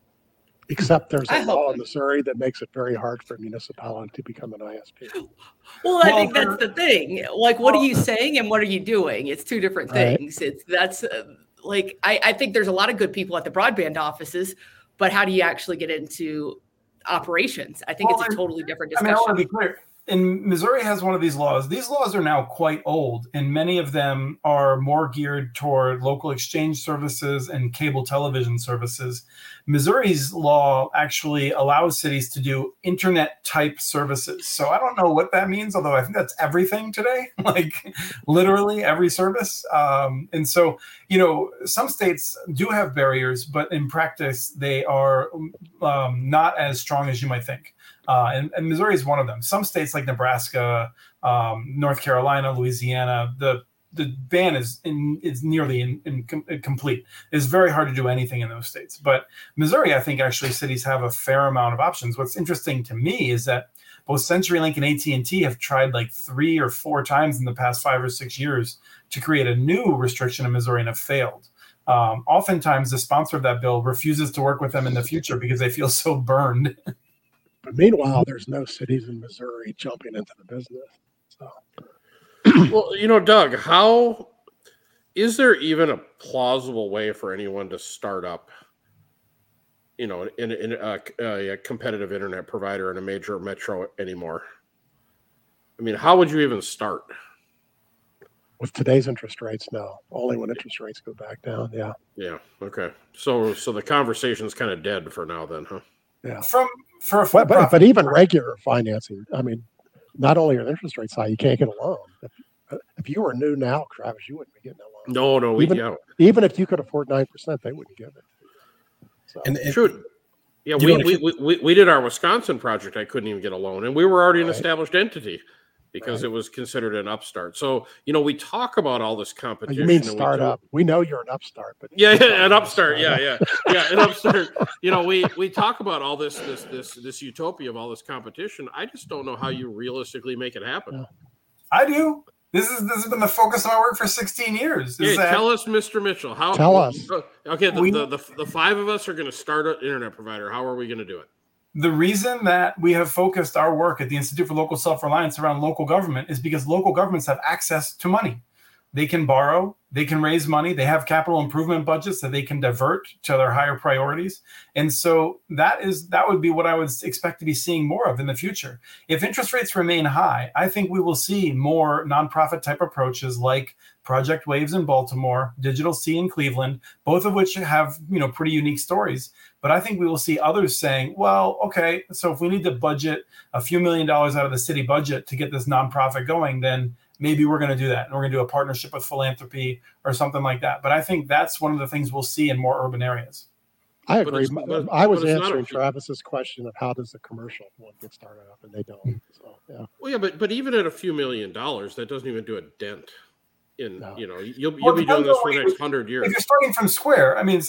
except there's a law in Missouri that makes it very hard for a municipality to become an ISP. Well, I well, think that's the thing. Like, what are you saying and what are you doing? It's two different things. Right. It's that's uh, like I, I think there's a lot of good people at the broadband offices, but how do you actually get into operations? I think well, it's a totally different discussion. I mean, I want to be clear. And Missouri has one of these laws. These laws are now quite old, and many of them are more geared toward local exchange services and cable television services. Missouri's law actually allows cities to do internet type services. So I don't know what that means, although I think that's everything today, like literally every service. Um, and so, you know, some states do have barriers, but in practice, they are um, not as strong as you might think. Uh, and, and, Missouri is one of them. Some states like Nebraska, um, North Carolina, Louisiana, the the ban is in, is nearly in, in com- complete. It's very hard to do anything in those states. But Missouri, I think actually cities have a fair amount of options. What's interesting to me is that both CenturyLink and AT and T have tried like three or four times in the past five or six years to create a new restriction in Missouri and have failed. Um, oftentimes, the sponsor of that bill refuses to work with them in the future because they feel so burned. But meanwhile, there's no cities in Missouri jumping into the business. So, well, you know, Doug, how is there even a plausible way for anyone to start up? You know, in, in uh, a, uh, a competitive internet provider in a major metro anymore. I mean, how would you even start? With today's interest rates, no. Only when interest rates go back down. Yeah. Yeah. Okay. So, so the conversation's kind of dead for now, then, huh? Yeah. From for but, but, but, even regular financing, I mean, not only are the interest rates high, you can't get a loan. If, if you were new now, Travis, you wouldn't be getting a loan. No, no, even, yeah. even if you could afford nine percent, they wouldn't give it. So. And, and True. Yeah, we, we, we, we, did our Wisconsin project. I couldn't even get a loan, and we were already an established entity because right. it was considered an upstart. So you know, we talk about all this competition. You mean startup? We, we, know you're an upstart, but yeah, yeah, an upstart. Yeah, yeah, yeah, an upstart. You know, we we talk about all this this this this utopia of all this competition. I just don't know how you realistically make it happen. I do. This is this has been the focus of my work for 16 years. Hey, that, tell us, Mr. Mitchell, how tell us. Oh, okay, the, we, the, the, the five of us are going to start an internet provider. How are we going to do it? The reason that we have focused our work at the Institute for Local Self Reliance around local government is because local governments have access to money. They can borrow, they can raise money, they have capital improvement budgets that they can divert to their higher priorities. And so that is that would be what I would expect to be seeing more of in the future. If interest rates remain high, I think we will see more nonprofit type approaches like Project Waves in Baltimore, DigitalC in Cleveland, both of which have, you know, pretty unique stories but I think we will see others saying, well, okay, so if we need to budget a few million dollars out of the city budget to get this nonprofit going, then maybe we're going to do that. And we're going to do a partnership with philanthropy or something like that. But I think that's one of the things we'll see in more urban areas. I agree. But, I was answering Travis's question of how does the commercial one get started up, and they don't. Hmm. So yeah. Well, yeah, but but even at a few million dollars, that doesn't even do a dent in no. you know you'll, you'll well, be doing this for the next hundred years. If you're starting from square, I mean,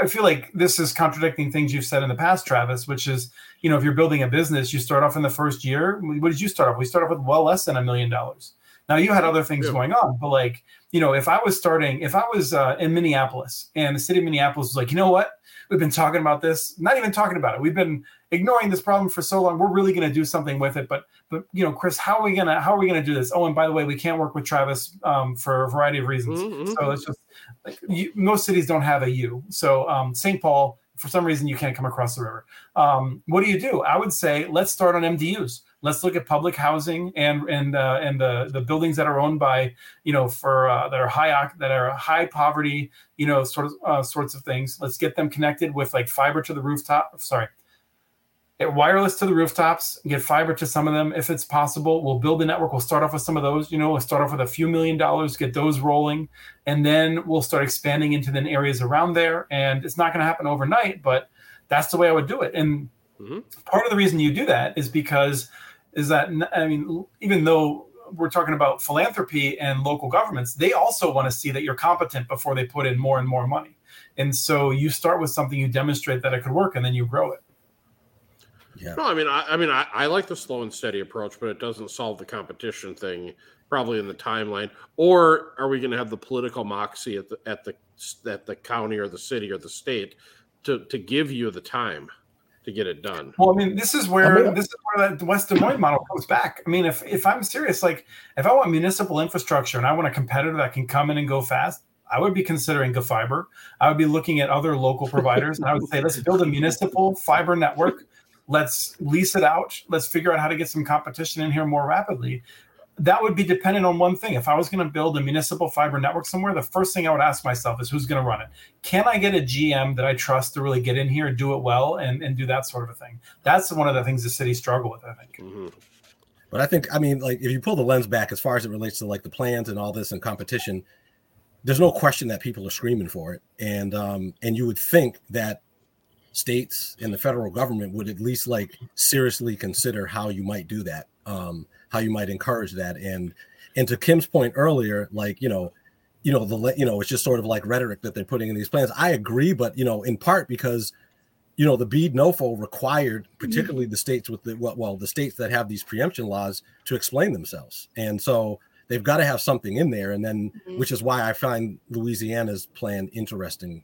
I feel like this is contradicting things you've said in the past, Travis. Which is, you know, if you're building a business, you start off in the first year. What did you start off? We start off with well less than a million dollars. Now you had other things yeah. going on, but like you know, if I was starting, if I was uh, in Minneapolis and the city of Minneapolis was like, you know what, we've been talking about this, not even talking about it. We've been ignoring this problem for so long. We're really going to do something with it. But but you know, Chris, how are we gonna how are we gonna do this? Oh, and by the way, we can't work with Travis um, for a variety of reasons. Mm-hmm. So it's just like you, most cities don't have a U. So um, St. Paul, for some reason, you can't come across the river. Um, what do you do? I would say let's start on MDUs. Let's look at public housing and and uh, and the the buildings that are owned by you know for uh, that are high that are high poverty you know sort of uh, sorts of things. Let's get them connected with like fiber to the rooftop. Sorry, wireless to the rooftops, get fiber to some of them if it's possible. We'll build a network. We'll start off with some of those. You know, we'll start off with a few million dollars, get those rolling, and then we'll start expanding into the areas around there. And it's not going to happen overnight, but that's the way I would do it. And mm-hmm. part of the reason you do that is because is that I mean, even though we're talking about philanthropy and local governments, they also want to see that you're competent before they put in more and more money. And so you start with something, you demonstrate that it could work, and then you grow it. Yeah. No, I mean, I, I mean, I, I, like the slow and steady approach, but it doesn't solve the competition thing probably in the timeline. Or are we going to have the political moxie at the at the at the county or the city or the state to to give you the time to get it done? Well, I mean, this is where I mean, this is where the West Des Moines model comes back. I mean, if if I'm serious, like if I want municipal infrastructure and I want a competitor that can come in and go fast, I would be considering Google Fiber. I would be looking at other local providers, and I would say, let's build a municipal fiber network let's lease it out let's figure out how to get some competition in here more rapidly that would be dependent on one thing. If i was going to build a municipal fiber network somewhere the first thing i would ask myself is who's going to run it? Can i get a gm that i trust to really get in here and do it well and, and do that sort of a thing? That's one of the things the city struggle with i think. Mm-hmm. but i think i mean like if you pull the lens back as far as it relates to like the plans and all this and competition there's no question that people are screaming for it, and um, and you would think that states and the federal government would at least like seriously consider how you might do that, um, how you might encourage that, and and to Kim's point earlier, like you know, you know the you know it's just sort of like rhetoric that they're putting in these plans. I agree, but you know, in part because you know the BEAD NOFO required mm-hmm. particularly mm-hmm. the states with the well, well the states that have these preemption laws to explain themselves, and so they've got to have something in there and then mm-hmm. which is why i find louisiana's plan interesting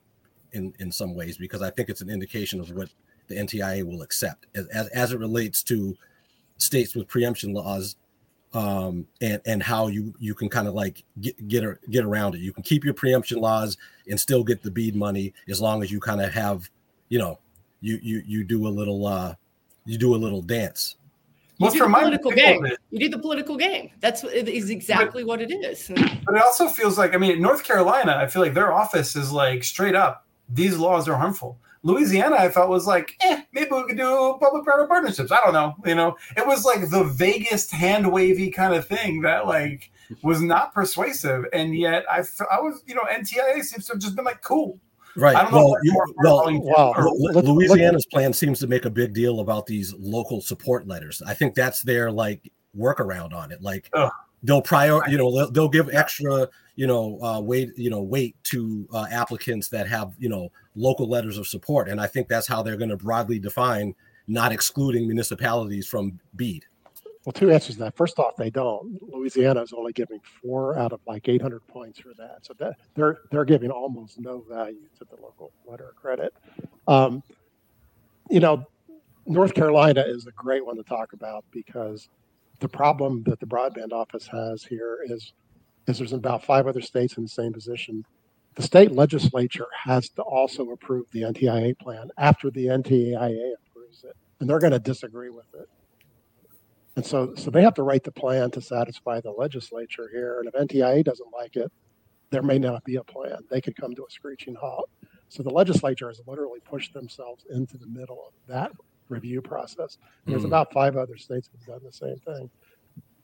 in in some ways because i think it's an indication of what the ntia will accept as, as, as it relates to states with preemption laws um, and and how you you can kind of like get get, get around it you can keep your preemption laws and still get the BEAD money as long as you kind of have you know you you you do a little uh you do a little dance you do the political game. You do the political game. That's is exactly but, what it is. But it also feels like I mean, North Carolina, I feel like their office is like straight up. These laws are harmful. Louisiana, I felt was like, eh, maybe we could do public-private partnerships. I don't know. You know, it was like the vaguest hand wavy kind of thing that like was not persuasive, and yet I, I was, you know, NTIA seems to have just been like, cool, Right. Well, you, well wow. Louisiana's plan seems to make a big deal about these local support letters. I think that's their like workaround on it. Like Ugh. They'll prior, you know, they'll, they'll give extra, you know, uh, weight, you know, weight to uh, applicants that have, you know, local letters of support. And I think that's how they're going to broadly define not excluding municipalities from BEAD. Well, two answers to that. First off, they don't. Louisiana is only giving four out of like 800 points for that, so that they're they're giving almost no value to the local letter of credit. Um, you know, North Carolina is a great one to talk about because the problem that the broadband office has here is is there's about five other states in the same position. The state legislature has to also approve the NTIA plan after the NTIA approves it, and they're going to disagree with it. And so, so they have to write the plan to satisfy the legislature here. And if NTIA doesn't like it, there may not be a plan. They could come to a screeching halt. So the legislature has literally pushed themselves into the middle of that review process. There's mm. about five other states that have done the same thing.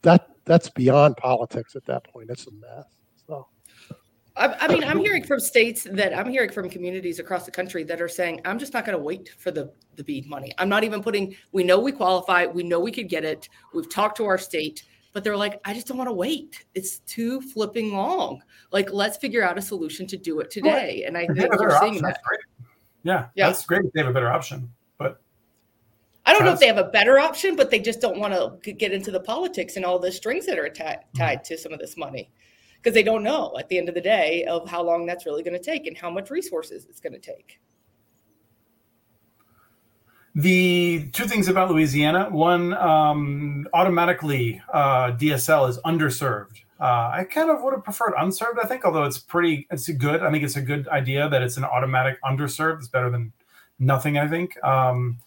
That that's beyond politics at that point. It's a mess. So I, I, mean, I'm hearing from states that I'm hearing from communities across the country that are saying, I'm just not going to wait for the, the BEAD money. I'm not even putting, we know we qualify. We know we could get it. We've talked to our state, but they're like, I just don't want to wait. It's too flipping long. Like, let's figure out a solution to do it today. And I think you're seeing that. Yeah, yeah, that's great. They have a better option, but I don't know if they have a better option, but they just don't want to get into the politics and all the strings that are tied mm-hmm. to some of this money because they don't know at the end of the day of how long that's really going to take and how much resources it's going to take. The two things about Louisiana one, um, automatically uh, DSL is underserved. Uh, I kind of would have preferred unserved, I think, although it's pretty, it's good. I think it's a good idea that it's an automatic underserved. It's better than nothing, I think. Um,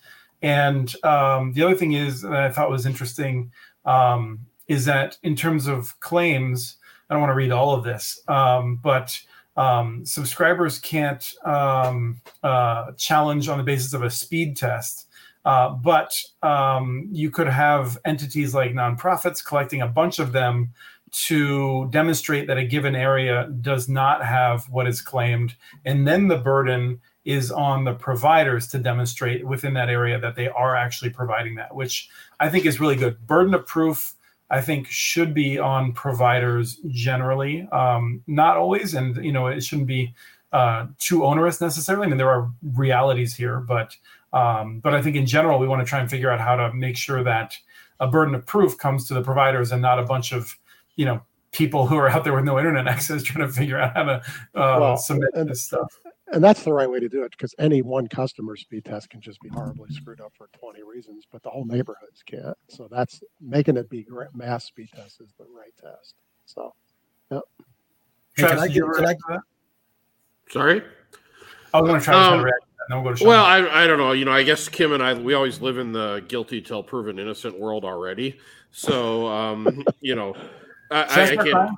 and um, the other thing is that I thought was interesting um, is that in terms of claims, I don't want to read all of this, um, but um, subscribers can't um, uh, challenge on the basis of a speed test. Uh, but um, you could have entities like nonprofits collecting a bunch of them to demonstrate that a given area does not have what is claimed. And then the burden is on the providers to demonstrate within that area that they are actually providing that, which I think is really good. Burden of proof I think should be on providers generally, um, not always, and you know it shouldn't be uh, too onerous necessarily. I mean, there are realities here, but um, but I think in general we want to try and figure out how to make sure that a burden of proof comes to the providers and not a bunch of you know people who are out there with no internet access trying to figure out how to uh, well, submit and, this stuff and that's the right way to do it because any one customer speed test can just be horribly screwed up for 20 reasons but the whole neighborhoods can't. So that's making it be mass speed test is the right test. So yep. Hey, can I get, can I, sorry? I was going to try um, to react then go well, I, I don't know. You know, I guess Kim and I we always live in the guilty till proven innocent world already. So, um, you know, I, I, I can't.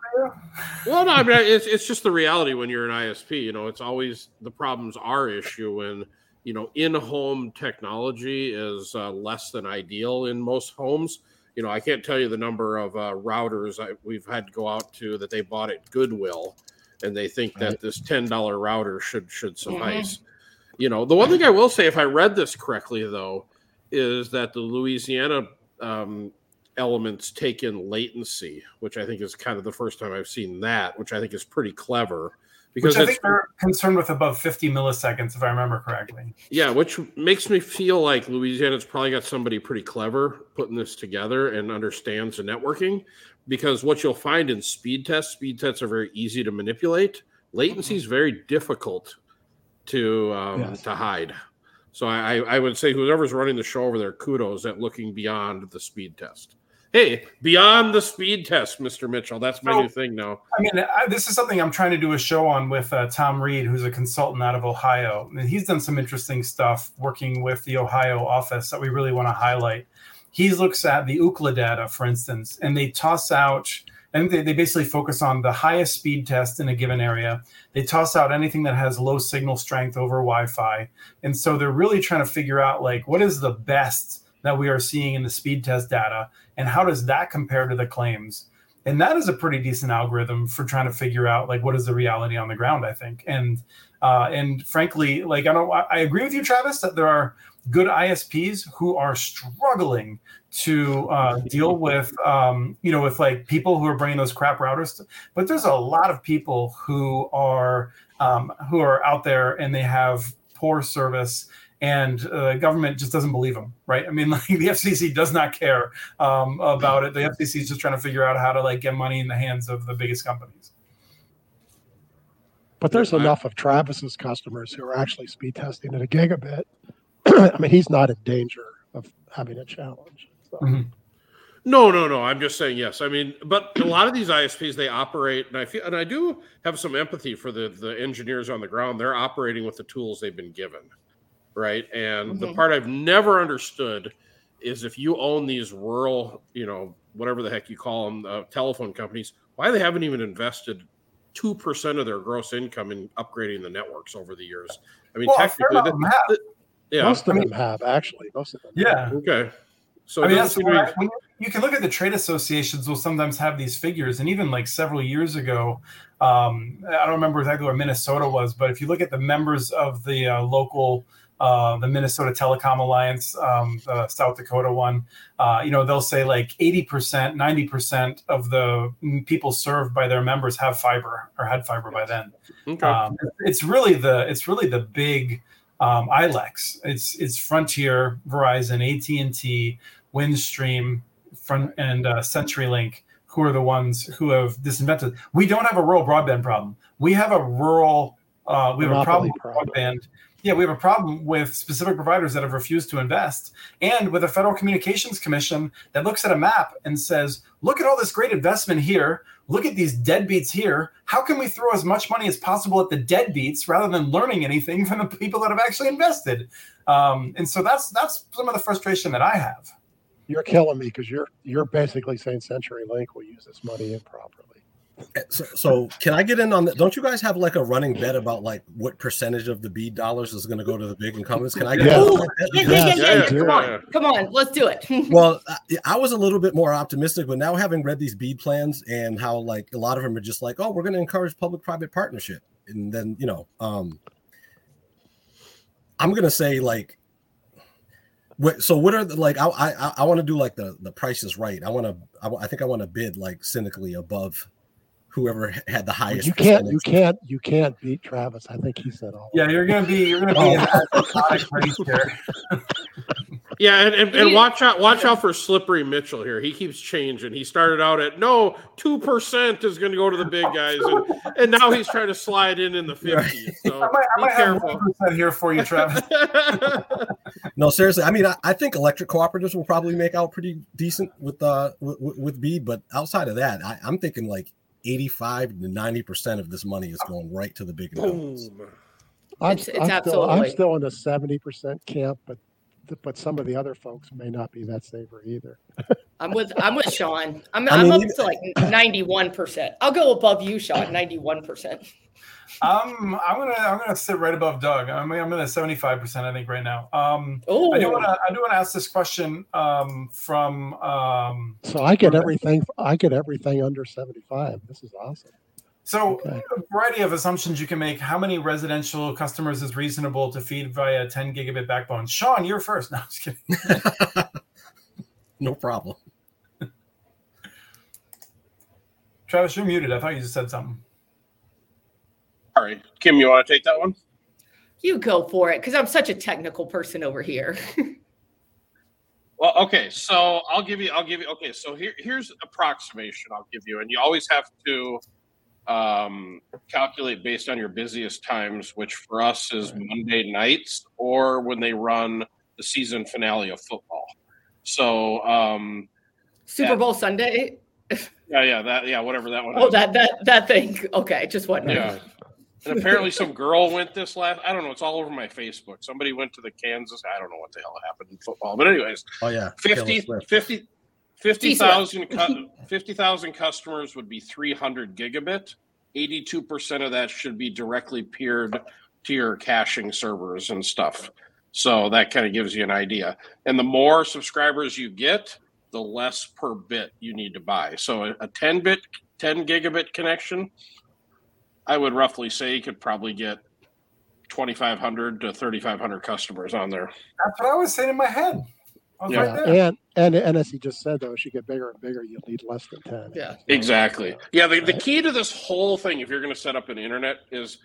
Well, no, I mean, it's it's just the reality when you're an ISP. You know, it's always the problems are issue when you know in-home technology is uh, less than ideal in most homes. You know, I can't tell you the number of uh, routers I, we've had to go out to that they bought at Goodwill, and they think right. that this ten dollar router should should suffice. Mm-hmm. You know, the one thing I will say, if I read this correctly, though, is that the Louisiana um, elements take in latency, which I think is kind of the first time I've seen that, which I think is pretty clever. Because which I think they're concerned with above 50 milliseconds, if I remember correctly. Yeah, which makes me feel like Louisiana's probably got somebody pretty clever putting this together and understands the networking. Because what you'll find in speed tests, speed tests are very easy to manipulate. Latency is very difficult to um, yes. to hide. So I, I would say whoever's running the show over there, kudos at looking beyond the speed test. Hey, beyond the speed test, Mr. Mitchell. That's my so, new thing now. I mean, I, this is something I'm trying to do a show on with uh, Tom Reed, who's a consultant out of Ohio. And he's done some interesting stuff working with the Ohio office that we really want to highlight. He looks at the Ookla data, for instance, and they toss out – and they, they basically focus on the highest speed test in a given area. They toss out anything that has low signal strength over Wi-Fi, and so they're really trying to figure out like what is the best that we are seeing in the speed test data, and how does that compare to the claims? And that is a pretty decent algorithm for trying to figure out like what is the reality on the ground. I think, and uh, and frankly, like I don't, I agree with you, Travis, that there are good ISPs who are struggling to uh, deal with um, you know with like people who are bringing those crap routers to, but there's a lot of people who are um, who are out there and they have poor service and uh, the government just doesn't believe them right i mean like the fcc does not care um, about it the fcc is just trying to figure out how to like get money in the hands of the biggest companies but there's enough of travis's customers who are actually speed testing at a gigabit i mean he's not in danger of having a challenge so. Mm-hmm. No, no, no. I'm just saying yes. I mean, but a lot of these ISPs they operate, and I feel, and I do have some empathy for the the engineers on the ground. They're operating with the tools they've been given, right? And mm-hmm. the part I've never understood is if you own these rural, you know, whatever the heck you call them, uh, telephone companies, why they haven't even invested two percent of their gross income in upgrading the networks over the years. I mean, well, technically, the, the, yeah, most of I mean, them have actually. Most of them. Yeah. Have. Okay. So I mean, that's why when you can look at the trade associations will sometimes have these figures, and even like several years ago, um, I don't remember exactly where Minnesota was, but if you look at the members of the uh, local, uh, the Minnesota Telecom Alliance, um, the South Dakota one, uh, you know, they'll say like 80%, 90% of the people served by their members have fiber or had fiber by then. Okay. Um, it's really the it's really the big um, ILECs. It's it's Frontier, Verizon, AT and T. Windstream, front and uh, CenturyLink, who are the ones who have disinvented. We don't have a rural broadband problem. We have a rural. Uh, we have a problem with broadband. Yeah, we have a problem with specific providers that have refused to invest, and with a Federal Communications Commission that looks at a map and says, "Look at all this great investment here. Look at these deadbeats here. How can we throw as much money as possible at the deadbeats rather than learning anything from the people that have actually invested?" Um, and so that's that's some of the frustration that I have you're killing me because you're you're basically saying CenturyLink will use this money improperly. So, so, can I get in on that? Don't you guys have like a running bet about like what percentage of the BEAD dollars is going to go to the big incumbents? Can I get yeah. Ooh, yeah, yeah, yeah, yeah, Come on, come on, let's do it. well, I, I was a little bit more optimistic, but now having read these BEAD plans and how like a lot of them are just like, oh, we're going to encourage public-private partnership, and then you know, um, I'm going to say like so what are the like? I I, I want to do like the the price is right. I want to. I, I think I want to bid like cynically above whoever had the highest. You can't. You can't. You can't beat Travis. I think he said all. Yeah, you're gonna be. You're gonna be oh. Yeah, and, and, and, watch out, watch out for slippery Mitchell here. He keeps changing. He started out at no two percent is going to go to the big guys, and, and now he's trying to slide in in the fifties. So I might, I might have one percent here for you, Travis. no, seriously. I mean, I, I, think electric cooperatives will probably make out pretty decent with uh with, with BEAD, but outside of that, I, I, am thinking like eighty-five to ninety percent of this money is going right to the big. Boom. I'm, It's- it's I'm still, I'm still in the seventy percent camp, but but some of the other folks may not be that saver either. I'm with I'm with Sean. I'm I I mean, am up to like 91 percent. I'll go above you, Sean. 91 percent. Um, I'm gonna I'm gonna sit right above Doug. I'm I'm at 75 percent I think right now. Um, Oh, I do want to I do want to ask this question um, from um, So I get everything. I get everything under seventy five. This is awesome. So, Okay. a variety of assumptions you can make. How many residential customers is reasonable to feed via 10 gigabit backbone? Sean, you're first. No, I'm just kidding. no problem. Travis, you're muted. I thought you just said something. Sorry, Kim, you want to take that one? you go for it because I'm such a technical person over here. Well, okay, so I'll give you. I'll give you. Okay, so here, here's approximation. I'll give you, and you always have to um, calculate based on your busiest times, which for us is Monday nights or when they run the season finale of football. So, um, Super Yeah. Bowl Sunday. yeah, yeah, that, yeah, whatever that one. Oh, is. that that that thing. Okay, just what? Yeah. And apparently some girl went this last I don't know, it's all over my Facebook. Somebody went to the Kansas, I don't know what the hell happened in football. But anyways, Oh yeah, 50 50 50,000 cu- 50,000 customers would be 300 gigabit. 82% of that should be directly peered to your caching servers and stuff. So that kind of gives you an idea. And the more subscribers you get, the less per bit you need to buy. So a, a 10 bit 10 gigabit connection, I would roughly say you could probably get 2,500 to 3,500 customers on there. That's what I was saying in my head. I was Yeah. right. And and and as he just said, though, as you get bigger and bigger, you'll need less than ten. Yeah. Exactly. Yeah. The, the key to this whole thing, if you're going to set up an internet, is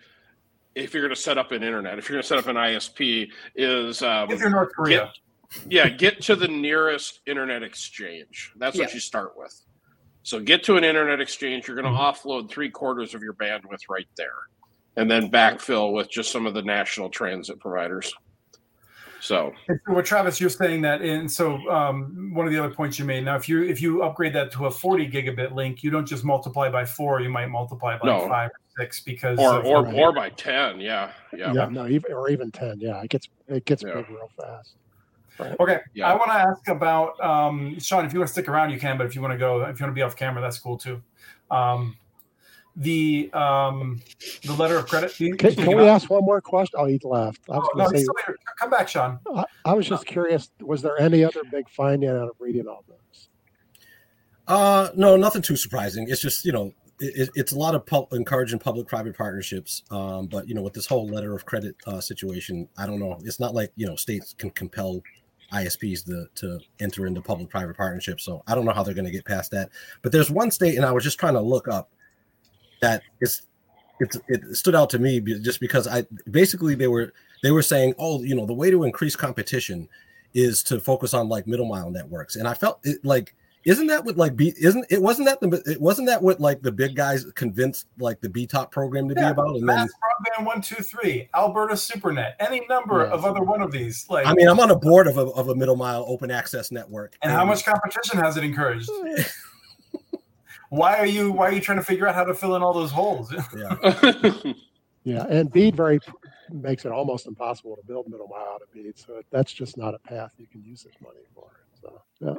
if you're going to set up an internet, if you're going to set up an ISP, is um, If you're North Korea, get, yeah, get to the nearest internet exchange. That's what Yeah. you start with. So get to an internet exchange. You're going to offload three quarters of your bandwidth right there, and then backfill with just some of the national transit providers. So so what Travis, you're saying that, and so um, one of the other points you made. Now, if you if you upgrade that to a 40 gigabit link, you don't just multiply by four; you might multiply by No. five or six because or of- or right. or by ten. Yeah. Yeah. Yeah, no, even or even ten. Yeah, it gets it gets Yeah. big real fast. Okay, Yeah. I want to ask about um, Sean. If you want to stick around, you can. But if you want to go, if you want to be off camera, that's cool too. Um, the um, the letter of credit. you- Can, can we about- ask one more question? Oh, he left. I was Oh, no, going to he's say. Come back, Sean. I, I was just curious. Was there any other big finding out of reading all this? Uh, no, nothing too surprising. It's just you know, it, it's a lot of pub- encouraging public-private partnerships. Um, but you know, with this whole letter of credit uh, situation, I don't know. It's not like you know states can compel ISPs to to enter into public-private partnerships. So I don't know how they're going to get past that. But there's one state, and I was just trying to look up that it's it's it stood out to me just because I basically they were they were saying, oh, you know, the way to increase competition is to focus on like middle mile networks, and I felt it like isn't that what like B isn't it wasn't that the it wasn't that what like the big guys convinced like the BTOP program to be about and then Mass broadband one two three, Alberta SuperNet, any number Yes. of other one of these. Like, I mean I'm on a board of a, of a middle mile open access network and how much competition has it encouraged? why are you Why are you trying to figure out how to fill in all those holes? yeah Yeah, and BEAD very makes it almost impossible to build middle mile out of BEAD. So that's just not a path you can use this money for. So yeah,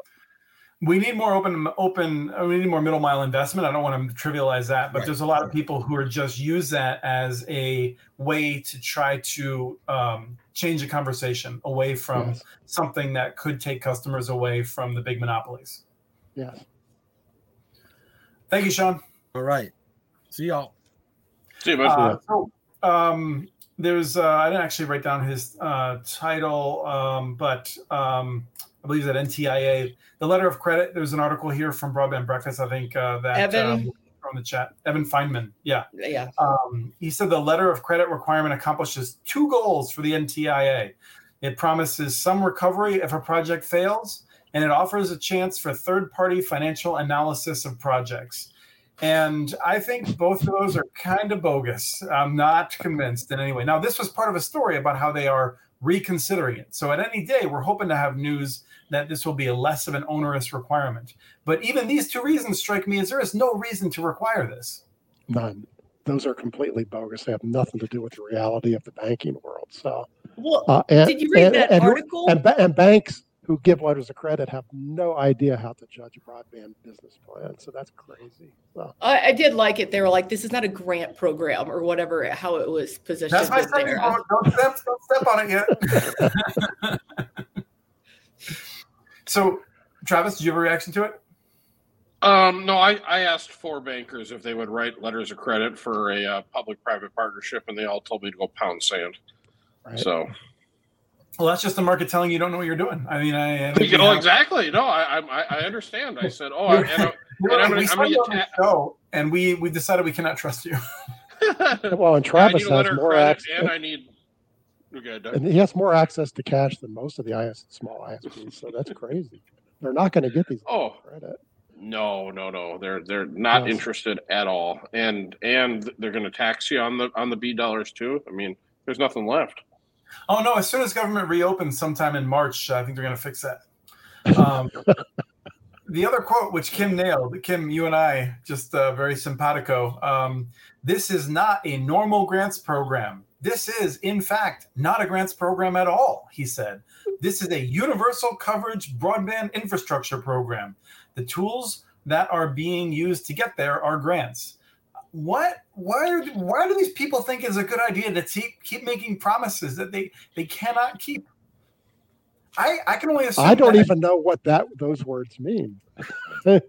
we need more open open uh, we need more middle mile investment i don't want to trivialize that but Right, there's a lot of people who are just use that as a way to try to um, change the conversation away from Yes. something that could take customers away from the big monopolies yes. Thank you sean all right see y'all See you, bud. uh, so um, there's uh, i didn't actually write down his uh, title um, but um, i believe that ntia the letter of credit there's an article here from broadband breakfast i think uh, that Evan? um, from the chat evan Feinman yeah Yeah. um, he said the letter of credit requirement accomplishes two goals for the ntia it promises some recovery if a project fails and it offers a chance for third-party financial analysis of projects and I think both of those are kind of bogus. I'm not convinced in any way. Now, this was part of a story about how they are reconsidering it. So, at any day, we're hoping to have news that this will be a less of an onerous requirement. But even these two reasons strike me as there is no reason to require this. None. those are completely bogus. They have nothing to do with the reality of the banking world. So, Well, uh, and, did you read and, that and, article? and, and banks who give letters of credit have no idea how to judge a broadband business plan. So that's crazy. So, I, I did like it. They were like, "This is not a grant program or whatever." How it was positioned. That's my second there. Don't step, don't step on it yet. so, Travis, did you have a reaction to it? Um, no, I, I asked four bankers if they would write letters of credit for a uh, public-private partnership, and they all told me to go pound sand. right. So, Well, that's just the market telling you don't know what you're doing. I mean, I, I think you know have- exactly. No, I, I I understand. I said, oh, I, and I, We're And I'm gonna- we I'm gonna saw you get on the show, and we we decided we cannot trust you. well, and Travis need a letter has more access. and I need. Okay, and he has more access to cash than most of the IS, small ISPs. So that's crazy. They're not going to get these Oh, credit. No, no, no. They're they're not Yes. interested at all, and and they're going to tax you on the on the BEAD dollars too. I mean, there's nothing left. Oh no! As soon as government reopens, sometime in March, I think they're going to fix that. Um, the other quote, which Kim nailed, Kim, you and I, just uh, very simpatico. Um, this is not a normal grants program. This is, in fact, not a grants program at all. He said, "This is a universal coverage broadband infrastructure program. The tools that are being used to get there are grants." What why are why do these people think it's a good idea to keep keep making promises that they they cannot keep? I i can only assume I don't even know what that those words mean.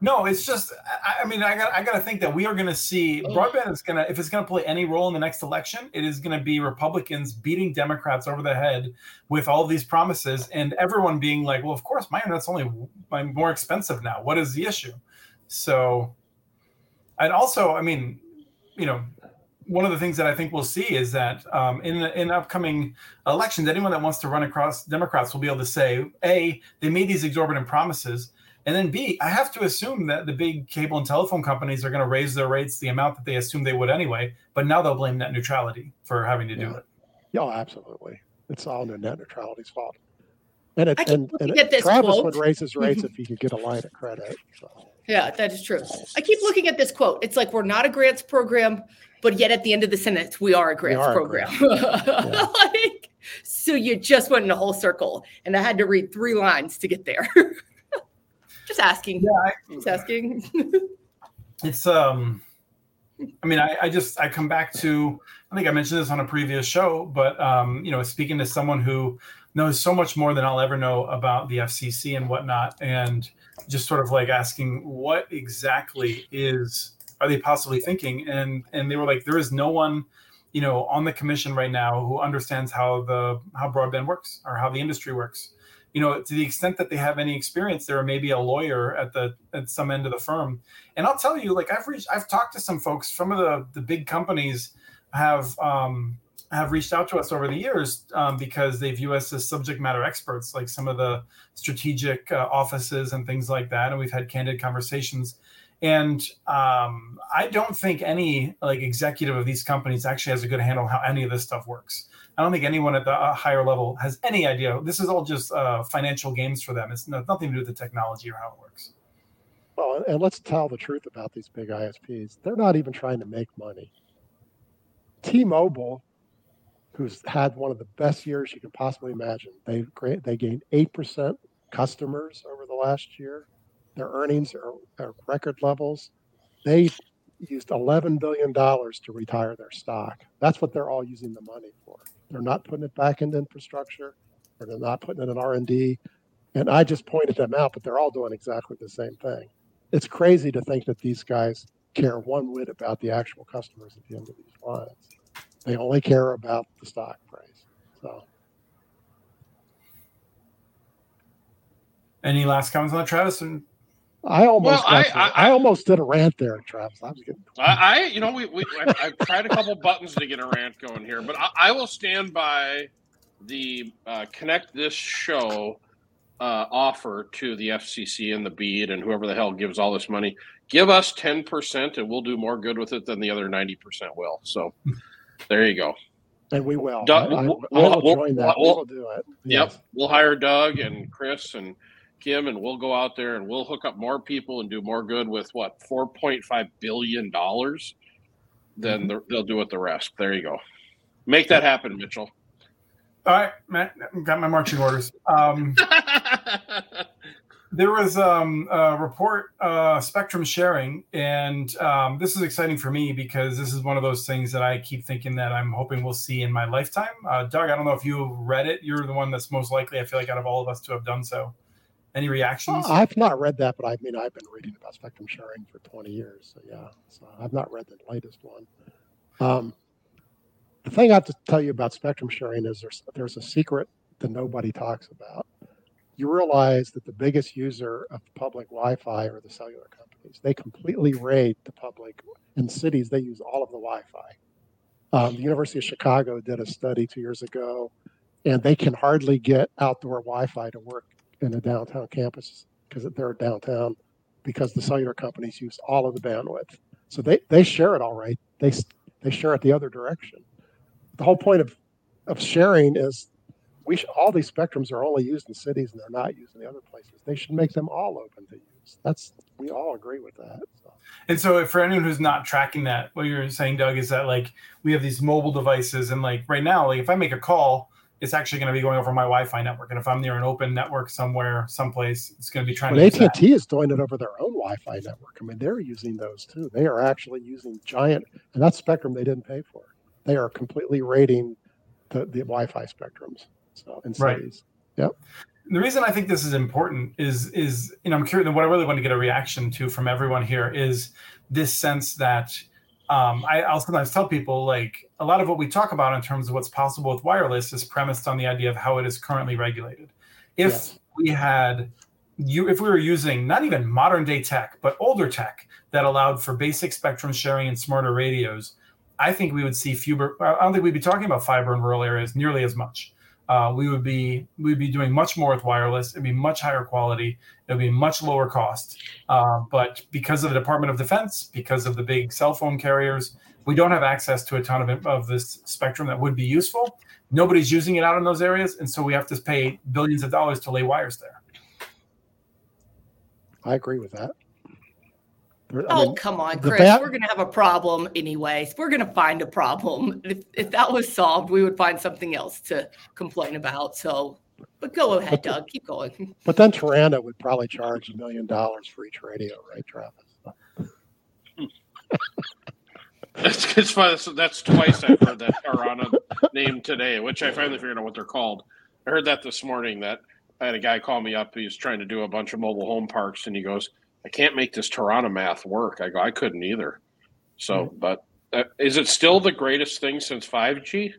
no it's just i, I mean i got i got to think that we are going to see broadband is going to if it's going to play any role in the next election it is going to be republicans beating democrats over the head with all these promises and everyone being like well of course my internet's only like, more expensive now. What is the issue? So and also i mean you know one of the things that I think we'll see is that um, in in upcoming elections, anyone that wants to run across Democrats will be able to say, a, they made these exorbitant promises, and then b, I have to assume that the big cable and telephone companies are going to raise their rates the amount that they assume they would anyway, but now they'll blame net neutrality for having to do Yeah. it. Yeah, absolutely. It's all in net neutrality's fault. And it, and, looking and at this Travis quote. would raise his rates if he could get a line of credit. So. Yeah, that is true. I keep looking at this quote. It's like we're not a grants program, but yet at the end of the sentence, we are a grants are a program. Yeah. like, so you just went in a whole circle, and I had to read three lines to get there. just asking. Yeah, I, Just asking. it's um i mean I, I just i come back to i think i mentioned this on a previous show but um you know speaking to someone who knows so much more than i'll ever know about the fcc and whatnot and just sort of like asking what exactly is are they possibly thinking and and they were like there is no one you know on the commission right now who understands how the how broadband works or how the industry works you know to the extent that they have any experience there may be a lawyer at the at some end of the firm and I'll tell you, like I've reached, I've talked to some folks. Some of the the big companies have um, have reached out to us over the years um, because they view us as subject matter experts, like some of the strategic uh, offices and things like that. And we've had candid conversations. And um, I don't think any like executive of these companies actually has a good handle on how any of this stuff works. I don't think anyone at the uh, higher level has any idea. This is all just uh, financial games for them. It's no, nothing to do with the technology or how it works. Well, and let's tell the truth about these big ISPs. They're not even trying to make money. T-Mobile, who's had one of the best years you could possibly imagine, they they gained eight percent customers over the last year. Their earnings are, are record levels. They used eleven billion dollars to retire their stock. That's what they're all using the money for. They're not putting it back into infrastructure, or they're not putting it in R and D. And I just pointed them out, but they're all doing exactly the same thing it's crazy to think that these guys care one whit about the actual customers at the end of these lines. They only care about the stock price. So Any last comments on that, Travis? And I almost Well, I- got to- I- I, almost did a rant there, Travis. I was getting I, I you know, we, we I, I've tried a couple buttons to get a rant going here, but I, I will stand by the uh, connect this show uh, offer to the FCC and the BEAD and whoever the hell gives all this money. Give us ten percent, and we'll do more good with it than the other ninety percent will. So there you go. and we will. Doug- I, I, we'll- I will we'll- join that. we'll- we will do it. Yep, Yes. we'll hire Doug and Chris and Kim, and we'll go out there and we'll hook up more people and do more good with what four point five billion dollars. Then mm-hmm. they'll do it the rest. There you go. Make that happen, Mitchell. All right, Matt, got my marching orders. Um, there was um, a report, uh, spectrum sharing, and um, this is exciting for me because this is one of those things that I keep thinking that I'm hoping we'll see in my lifetime. Uh, Doug, I don't know if you read it. You're the one that's most likely, I feel like, out of all of us to have done so. Any reactions? Uh, I've not read that, but I mean, I've been reading about spectrum sharing for 20 years. So yeah, so I've not read the latest one. Um, the thing I have to tell you about spectrum sharing is there's there's a secret that nobody talks about. You realize that the biggest user of public Wi-Fi are the cellular companies. They completely raid the public in cities. They use all of the Wi-Fi. Um, the University of Chicago did a study two years ago, and they can hardly get outdoor Wi-Fi to work in a downtown campus because they're downtown because the cellular companies use all of the bandwidth. So they, they share it all right. They they share it the other direction the whole point of of sharing is we sh- all these spectrums are only used in cities and they're not used in the other places. They should make them all open to use. That's we all agree with that. So. And so, for anyone who's not tracking that, what you're saying, Doug, is that like we have these mobile devices, and like right now, like if I make a call, it's actually going to be going over my Wi-Fi network, and if I'm near an open network somewhere, someplace, it's going to be trying. But AT and T is doing it over their own Wi-Fi network. I mean, they're using those too. They are actually using giant, and that's spectrum they didn't pay for they are completely rating the, the Wi-Fi spectrums. So in right. Yep. The reason I think this is important is is you know I'm curious. What I really want to get a reaction to from everyone here is this sense that um, I, I'll sometimes tell people like a lot of what we talk about in terms of what's possible with wireless is premised on the idea of how it is currently regulated. If yes. we had you, if we were using not even modern day tech, but older tech that allowed for basic spectrum sharing and smarter radios, I think we would see fewer. I don't think we'd be talking about fiber in rural areas nearly as much. Uh, we would be we'd be doing much more with wireless. It'd be much higher quality. It'd be much lower cost. Uh, but because of the Department of Defense, because of the big cell phone carriers, we don't have access to a ton of of this spectrum that would be useful. Nobody's using it out in those areas, and so we have to pay billions of dollars to lay wires there. I agree with that. I oh, mean, come on, Chris. Bat- we're going to have a problem anyways. We're going to find a problem. If, if that was solved, we would find something else to complain about. So, but go ahead, but Doug. Keep going. But then Tarana would probably charge a million dollars for each radio, right, Travis? That's, it's funny. That's, that's twice I've heard that Tarana name today, which I finally figured out what they're called. I heard that this morning that I had a guy call me up. He was trying to do a bunch of mobile home parks, and he goes – I can't make this Tarana math work. I go, I couldn't either. So, mm-hmm. but uh, is it still the greatest thing since 5G?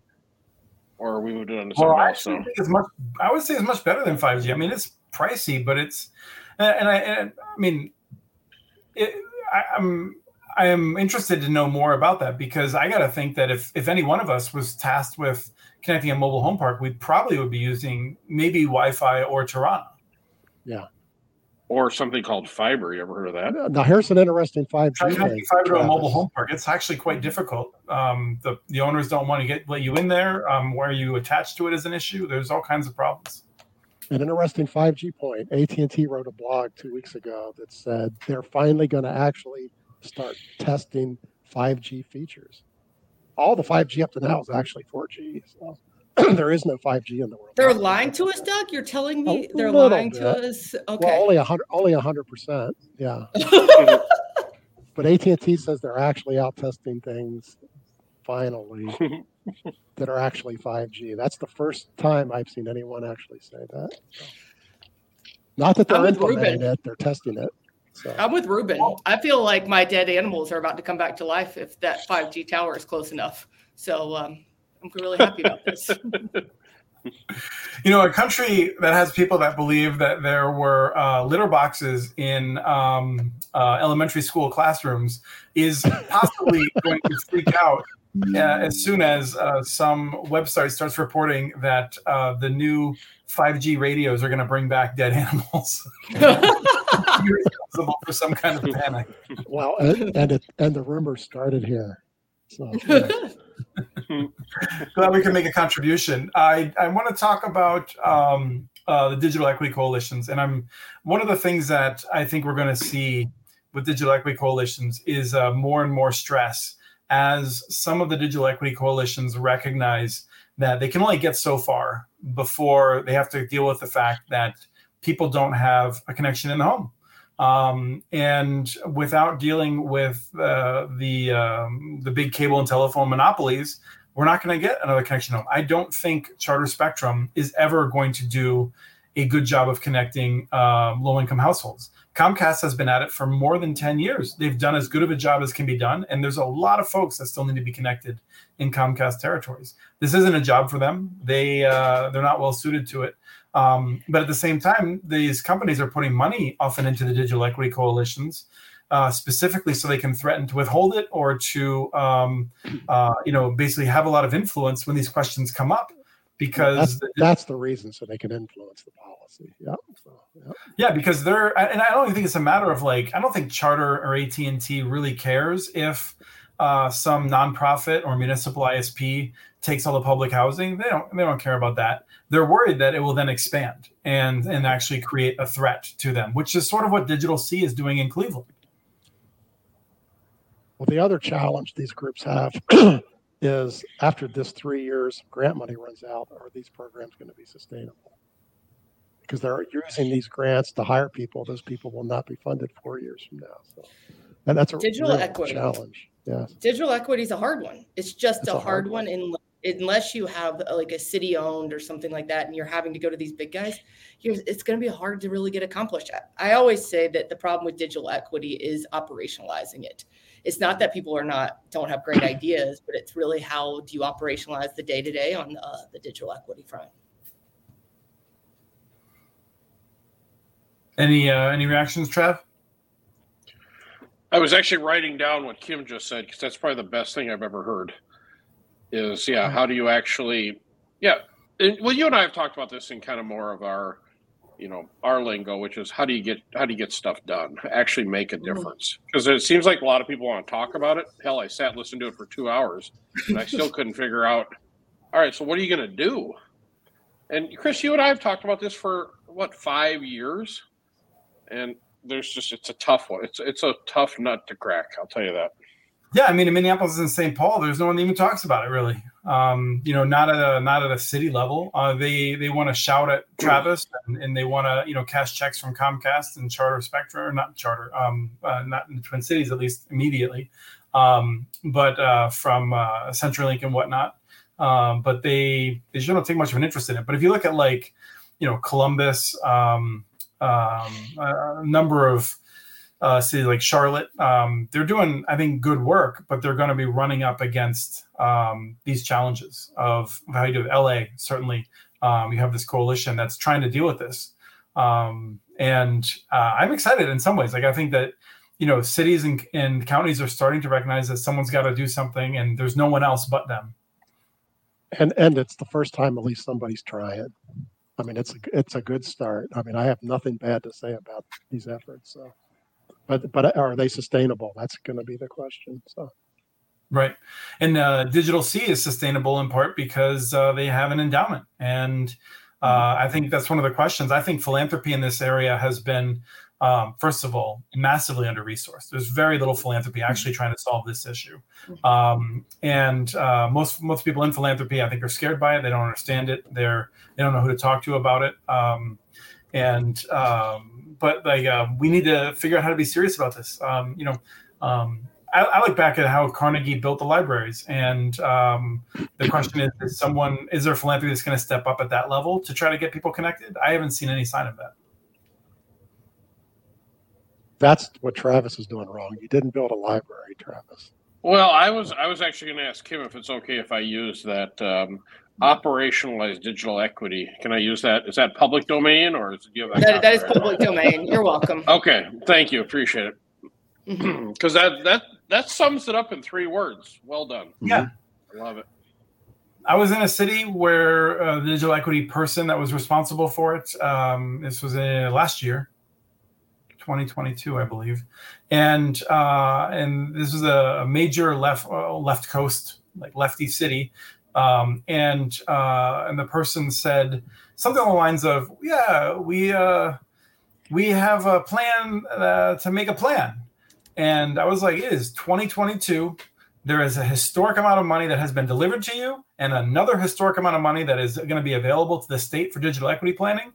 Or are we moving on to something well, else? I, it's much, I would say it's much better than 5G. I mean, it's pricey, but it's, and I, and I mean, it, I, I'm, I am interested to know more about that because I got to think that if if any one of us was tasked with connecting a mobile home park, we probably would be using maybe Wi-Fi or Tarana. Yeah or something called fiber. You ever heard of that? Now here's an interesting five G. fiber to a mobile home park. It's actually quite difficult. Um, the the owners don't want to get let you in there. Um, where you attach to it is an issue. There's all kinds of problems. An interesting 5G point. AT&T wrote a blog two weeks ago that said they're finally going to actually start testing 5G features. All the 5G up to now is actually 4G. So there is no 5G in the world. They're lying to us, Doug. You're telling me a they're lying bit. to us. Okay. Well, only a hundred, only a hundred percent. Yeah. but AT and T says they're actually out testing things. Finally, that are actually 5G. That's the first time I've seen anyone actually say that. Not that they're implementing Ruben. it; they're testing it. So. I'm with Ruben. I feel like my dead animals are about to come back to life if that 5G tower is close enough. So um, I'm really happy about this. you know, a country that has people that believe that there were uh, litter boxes in um, uh, elementary school classrooms is possibly going to freak out uh, as soon as uh, some website starts reporting that uh, the new 5G radios are going to bring back dead animals. responsible for some kind of panic. Well, and and, it, and the rumor started here. So, yeah. glad we can make a contribution. I, I want to talk about um, uh, the digital equity coalitions, and I'm one of the things that I think we're going to see with digital equity coalitions is uh, more and more stress as some of the digital equity coalitions recognize that they can only get so far before they have to deal with the fact that people don't have a connection in the home. Um, and without dealing with uh, the um, the big cable and telephone monopolies, we're not going to get another connection home. I don't think Charter Spectrum is ever going to do a good job of connecting um, low income households. Comcast has been at it for more than 10 years. They've done as good of a job as can be done. And there's a lot of folks that still need to be connected in Comcast territories. This isn't a job for them. They, uh, they're not well suited to it. Um, but at the same time, these companies are putting money often into the digital equity coalitions, uh, specifically so they can threaten to withhold it or to, um, uh, you know, basically have a lot of influence when these questions come up. Because that's, the, that's the reason, so they can influence the policy. Yeah. So, yeah. yeah, because they're, and I don't think it's a matter of like, I don't think Charter or AT and T really cares if uh, some nonprofit or municipal ISP takes all the public housing. They don't, they don't care about that they're worried that it will then expand and and actually create a threat to them, which is sort of what DigitalC is doing in Cleveland. Well, the other challenge these groups have is after this three years grant money runs out, are these programs going to be sustainable? Because they're using these grants to hire people, those people will not be funded four years from now. So, and that's a digital equity challenge. Yes. Digital equity is a hard one. It's just a, a, hard, hard one, one in unless you have a, like a city owned or something like that and you're having to go to these big guys it's going to be hard to really get accomplished. I always say that the problem with digital equity is operationalizing it. It's not that people are not don't have great ideas but it's really how do you operationalize the day to day on the, the digital equity front. Any uh, any reactions Trav? I was actually writing down what Kim just said because that's probably the best thing I've ever heard is yeah how do you actually yeah and, well you and i have talked about this in kind of more of our you know our lingo which is how do you get how do you get stuff done? Actually make a mm-hmm. difference. Because it seems like a lot of people want to talk about it. Hell i sat and listened to it for two hours and i still couldn't figure out all right so what are you going to do? And chris you and i have talked about this for what five years? And there's just it's a tough one. It's it's a tough nut to crack i'll tell you that yeah, I mean, in Minneapolis and St. Paul, there's no one that even talks about it really. Um, you know, not at a not at a city level. Uh, they they want to shout at Travis and, and they want to you know cash checks from Comcast and Charter Spectrum, or not Charter, um, uh, not in the Twin Cities at least immediately, um, but uh, from uh, CenturyLink and whatnot. Um, but they they just don't take much of an interest in it. But if you look at like you know Columbus, um, um, a number of uh, cities like Charlotte. Um, they're doing, I think, good work, but they're going to be running up against um, these challenges of how you do it. LA, certainly, um, you have this coalition that's trying to deal with this. Um, and uh, I'm excited in some ways. Like, I think that, you know, cities and, and counties are starting to recognize that someone's got to do something and there's no one else but them. And, and it's the first time at least somebody's trying. I mean, it's a, it's a good start. I mean, I have nothing bad to say about these efforts. So but but are they sustainable? That's going to be the question. So. Right, and uh, DigitalC is sustainable in part because uh, they have an endowment, and uh, mm-hmm. I think that's one of the questions. I think philanthropy in this area has been, um, first of all, massively under resourced. There's very little philanthropy mm-hmm. actually trying to solve this issue, mm-hmm. um, and uh, most most people in philanthropy, I think, are scared by it. They don't understand it. They're they don't know who to talk to about it, um, and um, but like um, we need to figure out how to be serious about this. Um, you know, um, I, I, look back at how Carnegie built the libraries, and um, the question is: Is someone is there philanthropy that's going to step up at that level to try to get people connected? I haven't seen any sign of that. That's what Travis is doing wrong. You didn't build a library, Travis. Well, I was I was actually going to ask him if it's okay if I use that um, operationalize digital equity. Can I use that? Is that public domain or is it, that, that is public domain? You're welcome. Okay, thank you. Appreciate it. Because mm-hmm. that that that sums it up in three words. Well done. Yeah, I love it. I was in a city where uh, the digital equity person that was responsible for it. Um, this was in last year, 2022, I believe, and uh, and this was a, a major left uh, left coast like Lefty City, um, and uh, and the person said something along the lines of, "Yeah, we uh, we have a plan uh, to make a plan," and I was like, "It is 2022." There is a historic amount of money that has been delivered to you, and another historic amount of money that is going to be available to the state for digital equity planning.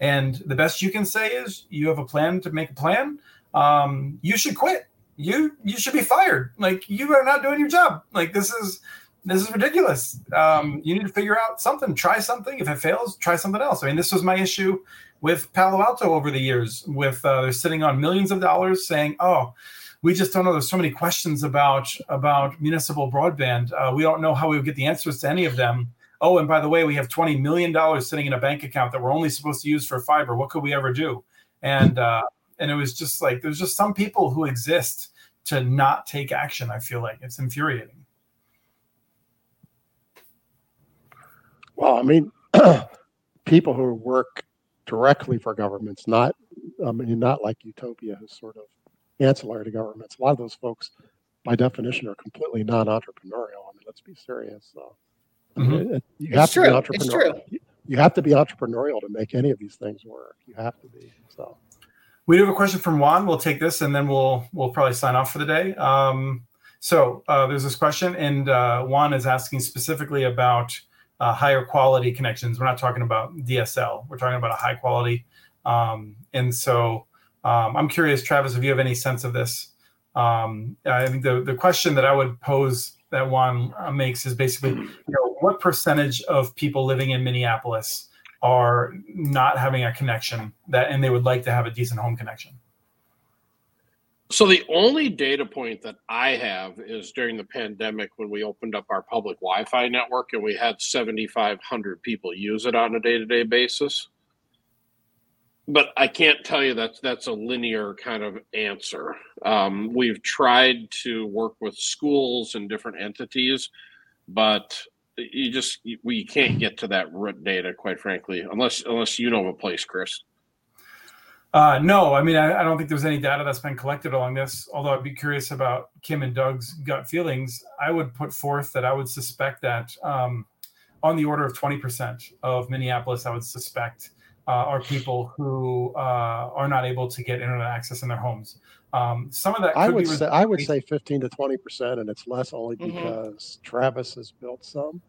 And the best you can say is you have a plan to make a plan. Um, you should quit. You you should be fired. Like you are not doing your job. Like this is this is ridiculous. Um, you need to figure out something. Try something. If it fails, try something else. I mean, this was my issue with Palo Alto over the years. With uh, they're sitting on millions of dollars, saying, "Oh, we just don't know. There's so many questions about about municipal broadband. Uh, we don't know how we would get the answers to any of them." oh, and by the way, we have twenty million dollars sitting in a bank account that we're only supposed to use for fiber. What could we ever do? And uh, and it was just like there's just some people who exist to not take action. I feel like it's infuriating. Well, I mean, people who work directly for governments, not I mean, not like Utopia, who's sort of ancillary to governments. A lot of those folks, by definition, are completely non-entrepreneurial. I mean, let's be serious. So. Mm-hmm. You have it's to true. be entrepreneurial. You have to be entrepreneurial to make any of these things work. You have to be. So we do have a question from Juan. We'll take this and then we'll we'll probably sign off for the day. Um, so uh, there's this question, and uh, Juan is asking specifically about uh, higher quality connections. We're not talking about DSL. We're talking about a high quality. Um, and so um, I'm curious, Travis, if you have any sense of this. Um, I think the the question that I would pose that Juan uh, makes is basically, you know, what percentage of people living in Minneapolis are not having a connection that, and they would like to have a decent home connection? So the only data point that I have is during the pandemic when we opened up our public Wi-Fi network and we had 7,500 people use it on a day-to-day basis but I can't tell you that that's a linear kind of answer. Um, we've tried to work with schools and different entities, but you just we can't get to that root data, quite frankly, unless unless you know of a place, Chris. Uh, no, I mean I, I, don't think there's any data that's been collected along this. Although I'd be curious about Kim and Doug's gut feelings. I would put forth that I would suspect that um, on the order of 20% of Minneapolis, I would suspect uh, are people who uh, are not able to get internet access in their homes. Um, some of that I would say I would say 15 to 20 percent, and it's less only mm-hmm. because mm-hmm. Travis has built some.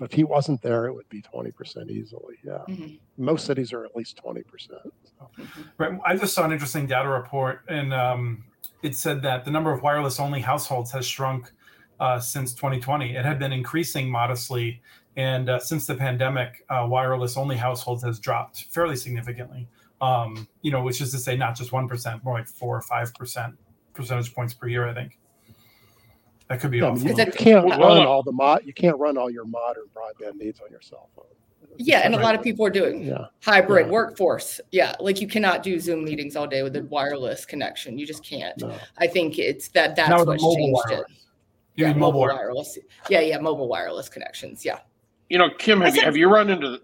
But if he wasn't there, it would be 20 percent easily. Yeah, mm-hmm. most cities are at least 20 percent. So. Right. I just saw an interesting data report, and um, it said that the number of wireless-only households has shrunk uh, since 2020. It had been increasing modestly and uh, since the pandemic, uh, wireless only households has dropped fairly significantly. Um, you know, which is to say, not just one percent, more like four or five percent percentage points per year. I think that could be. Yeah, you, you, can't run all the mod. You can't run all your modern broadband needs on your cell phone. Yeah, and a lot of people are doing yeah. hybrid yeah. workforce. Yeah, like you cannot do Zoom meetings all day with a wireless connection. You just can't. No. I think it's that that's what's changed wireless. it. You yeah, mobile, mobile wireless. Yeah, yeah, mobile wireless connections. Yeah. You know, Kim, have you, have you run into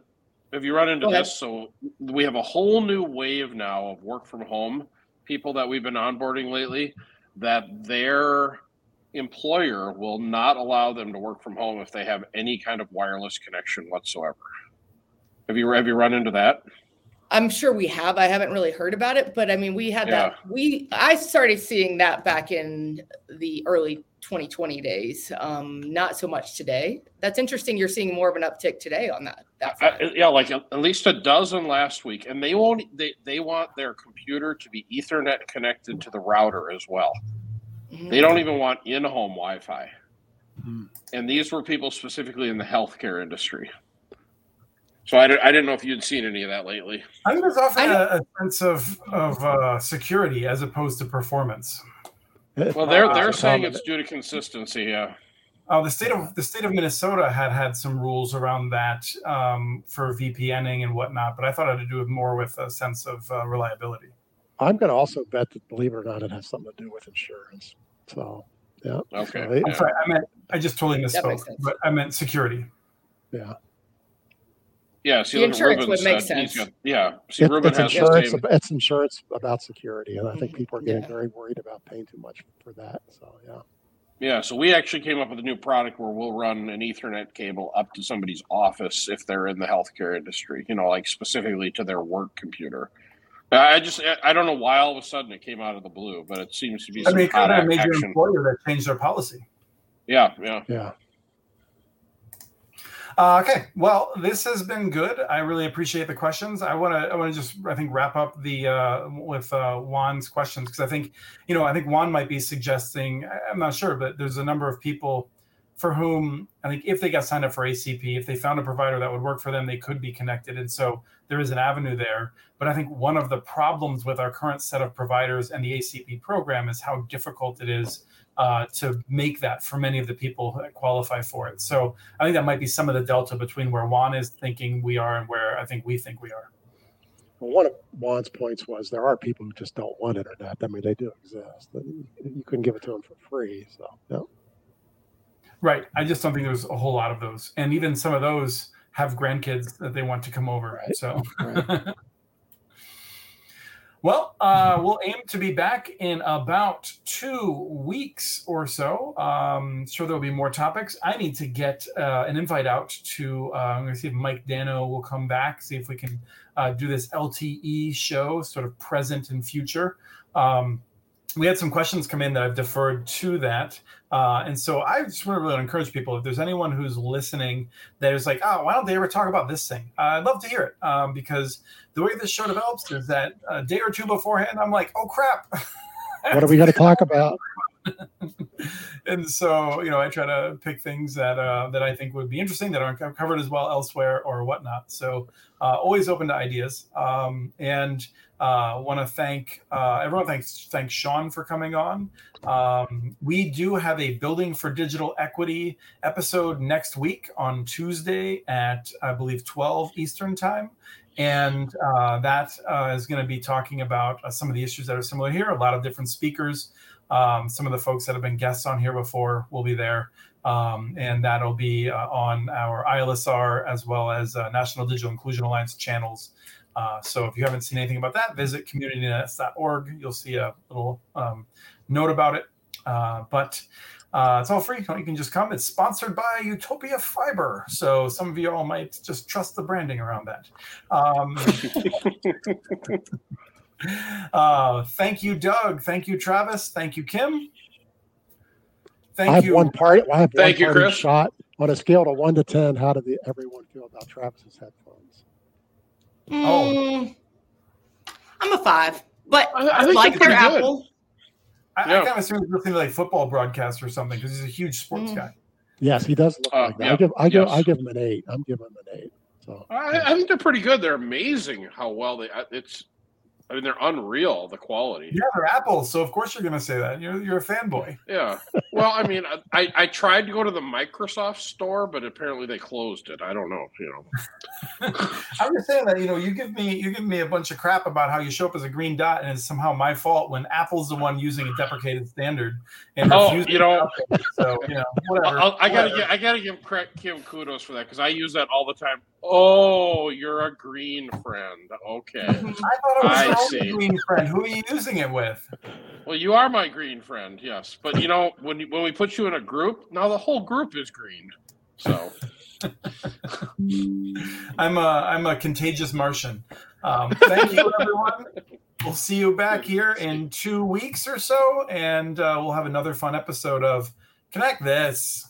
have you run into this? So we have a whole new wave now of work from home people that we've been onboarding lately that their employer will not allow them to work from home if they have any kind of wireless connection whatsoever. Have you have you run into that? I'm sure we have. I haven't really heard about it, but I mean, we had yeah. that. We I started seeing that back in the early 2020 days. Um, not so much today. That's interesting. You're seeing more of an uptick today on that. that uh, yeah, like at least a dozen last week, and they won't. They they want their computer to be Ethernet connected to the router as well. Mm-hmm. They don't even want in-home Wi-Fi. Mm-hmm. And these were people specifically in the healthcare industry. So I, I didn't know if you'd seen any of that lately. I think there's often a, a, sense of of uh, security as opposed to performance. Well, they're they're uh, saying it's due to consistency. Yeah. Uh, the state of the state of Minnesota had had some rules around that um, for VPNing and whatnot, but I thought it had to do with more with a sense of uh, reliability. I'm going to also bet that, believe it or not, it has something to do with insurance. So, yeah. Okay. So they, I'm sorry, I meant I just totally misspoke, but I meant security. Yeah. Yeah, see, the insurance would make sense. Got, yeah, see, it, Ruben it's insurance. It's insurance about security, and I think mm-hmm. people are getting yeah. very worried about paying too much for that. So yeah. Yeah, so we actually came up with a new product where we'll run an Ethernet cable up to somebody's office if they're in the healthcare industry, you know, like specifically to their work computer. I just I don't know why all of a sudden it came out of the blue, but it seems to be. I mean, it could have a major action. employer that changed their policy. Yeah, yeah, Yeah. Uh, okay, well, this has been good. I really appreciate the questions. I want to, I want to just, I think, wrap up the uh, with uh, Juan's questions because I think, you know, I think Juan might be suggesting. I'm not sure, but there's a number of people for whom I think if they got signed up for ACP, if they found a provider that would work for them, they could be connected, and so there is an avenue there. But I think one of the problems with our current set of providers and the ACP program is how difficult it is uh, to make that for many of the people that qualify for it. So I think that might be some of the delta between where Juan is thinking we are and where I think we think we are. Well, one of Juan's points was there are people who just don't want internet. I mean, they do exist. You couldn't give it to them for free. So, no. Right. I just don't think there's a whole lot of those. And even some of those have grandkids that they want to come over. Right. So, Right. well, uh, we'll aim to be back in about two weeks or so. Um, sure, there'll be more topics. I need to get uh, an invite out to, uh, I'm going to see if Mike Dano will come back, see if we can uh, do this LTE show, sort of present and future. Um, we had some questions come in that I've deferred to that. Uh, and so I just want to really encourage people if there's anyone who's listening that is like, oh, why don't they ever talk about this thing? Uh, I'd love to hear it um, because the way this show develops is that a day or two beforehand, I'm like, oh crap. What are we going to talk about? and so, you know, I try to pick things that uh, that I think would be interesting that aren't covered as well elsewhere or whatnot. So, uh, always open to ideas. Um, and uh, want to thank uh, everyone. Thanks, thanks Sean for coming on. Um, we do have a building for digital equity episode next week on Tuesday at I believe 12 Eastern time. And uh, that uh, is going to be talking about some of the issues that are similar here. A lot of different speakers. Um, some of the folks that have been guests on here before will be there. Um, and that'll be uh, on our ILSR as well as uh, National Digital Inclusion Alliance channels. Uh, so if you haven't seen anything about that, visit communitynets.org. You'll see a little um, note about it. Uh, but uh, it's all free. You can just come. It's sponsored by Utopia Fiber. So some of you all might just trust the branding around that. Uh, thank you, Doug. Thank you, Travis. Thank you, Kim. Thank I have you. one part. I have Thank one you, parting Chris. shot on a scale of one to ten. How did the, everyone feel about Travis's headphones? Oh. Mm, I'm a five, but I- I I, like they're their pretty good. Apple. I, I Yeah. kind of assume he's listening to like football broadcast or something because he's a huge sports Mm. guy. Yes, he does look Uh, like that. yeah, I give, I give. I give him an eight. I'm giving him an eight. So I, I think they're pretty good. They're amazing how well they. It's. I mean, they're unreal. The quality. Yeah, they're Apple, so of course you're going to say that. You're you're a fanboy. Yeah. Well, I mean, I, I tried to go to the Microsoft store, but apparently they closed it. I don't know. You know. I'm just saying that you know you give me you give me a bunch of crap about how you show up as a green dot and it's somehow my fault when Apple's the one using a deprecated standard and Oh, you know- to it. so you know whatever. I'll, I gotta whatever. get I gotta give Kim kudos for that because I use that all the time. Oh, you're a green friend. Okay. I thought it was I see. green friend. Who are you using it with? Well, you are my green friend, yes. But you know, when when we put you in a group, now the whole group is green. So I'm a I'm a contagious Martian. Um, thank you, everyone. We'll see you back here in two weeks or so, and uh, we'll have another fun episode of Connect This.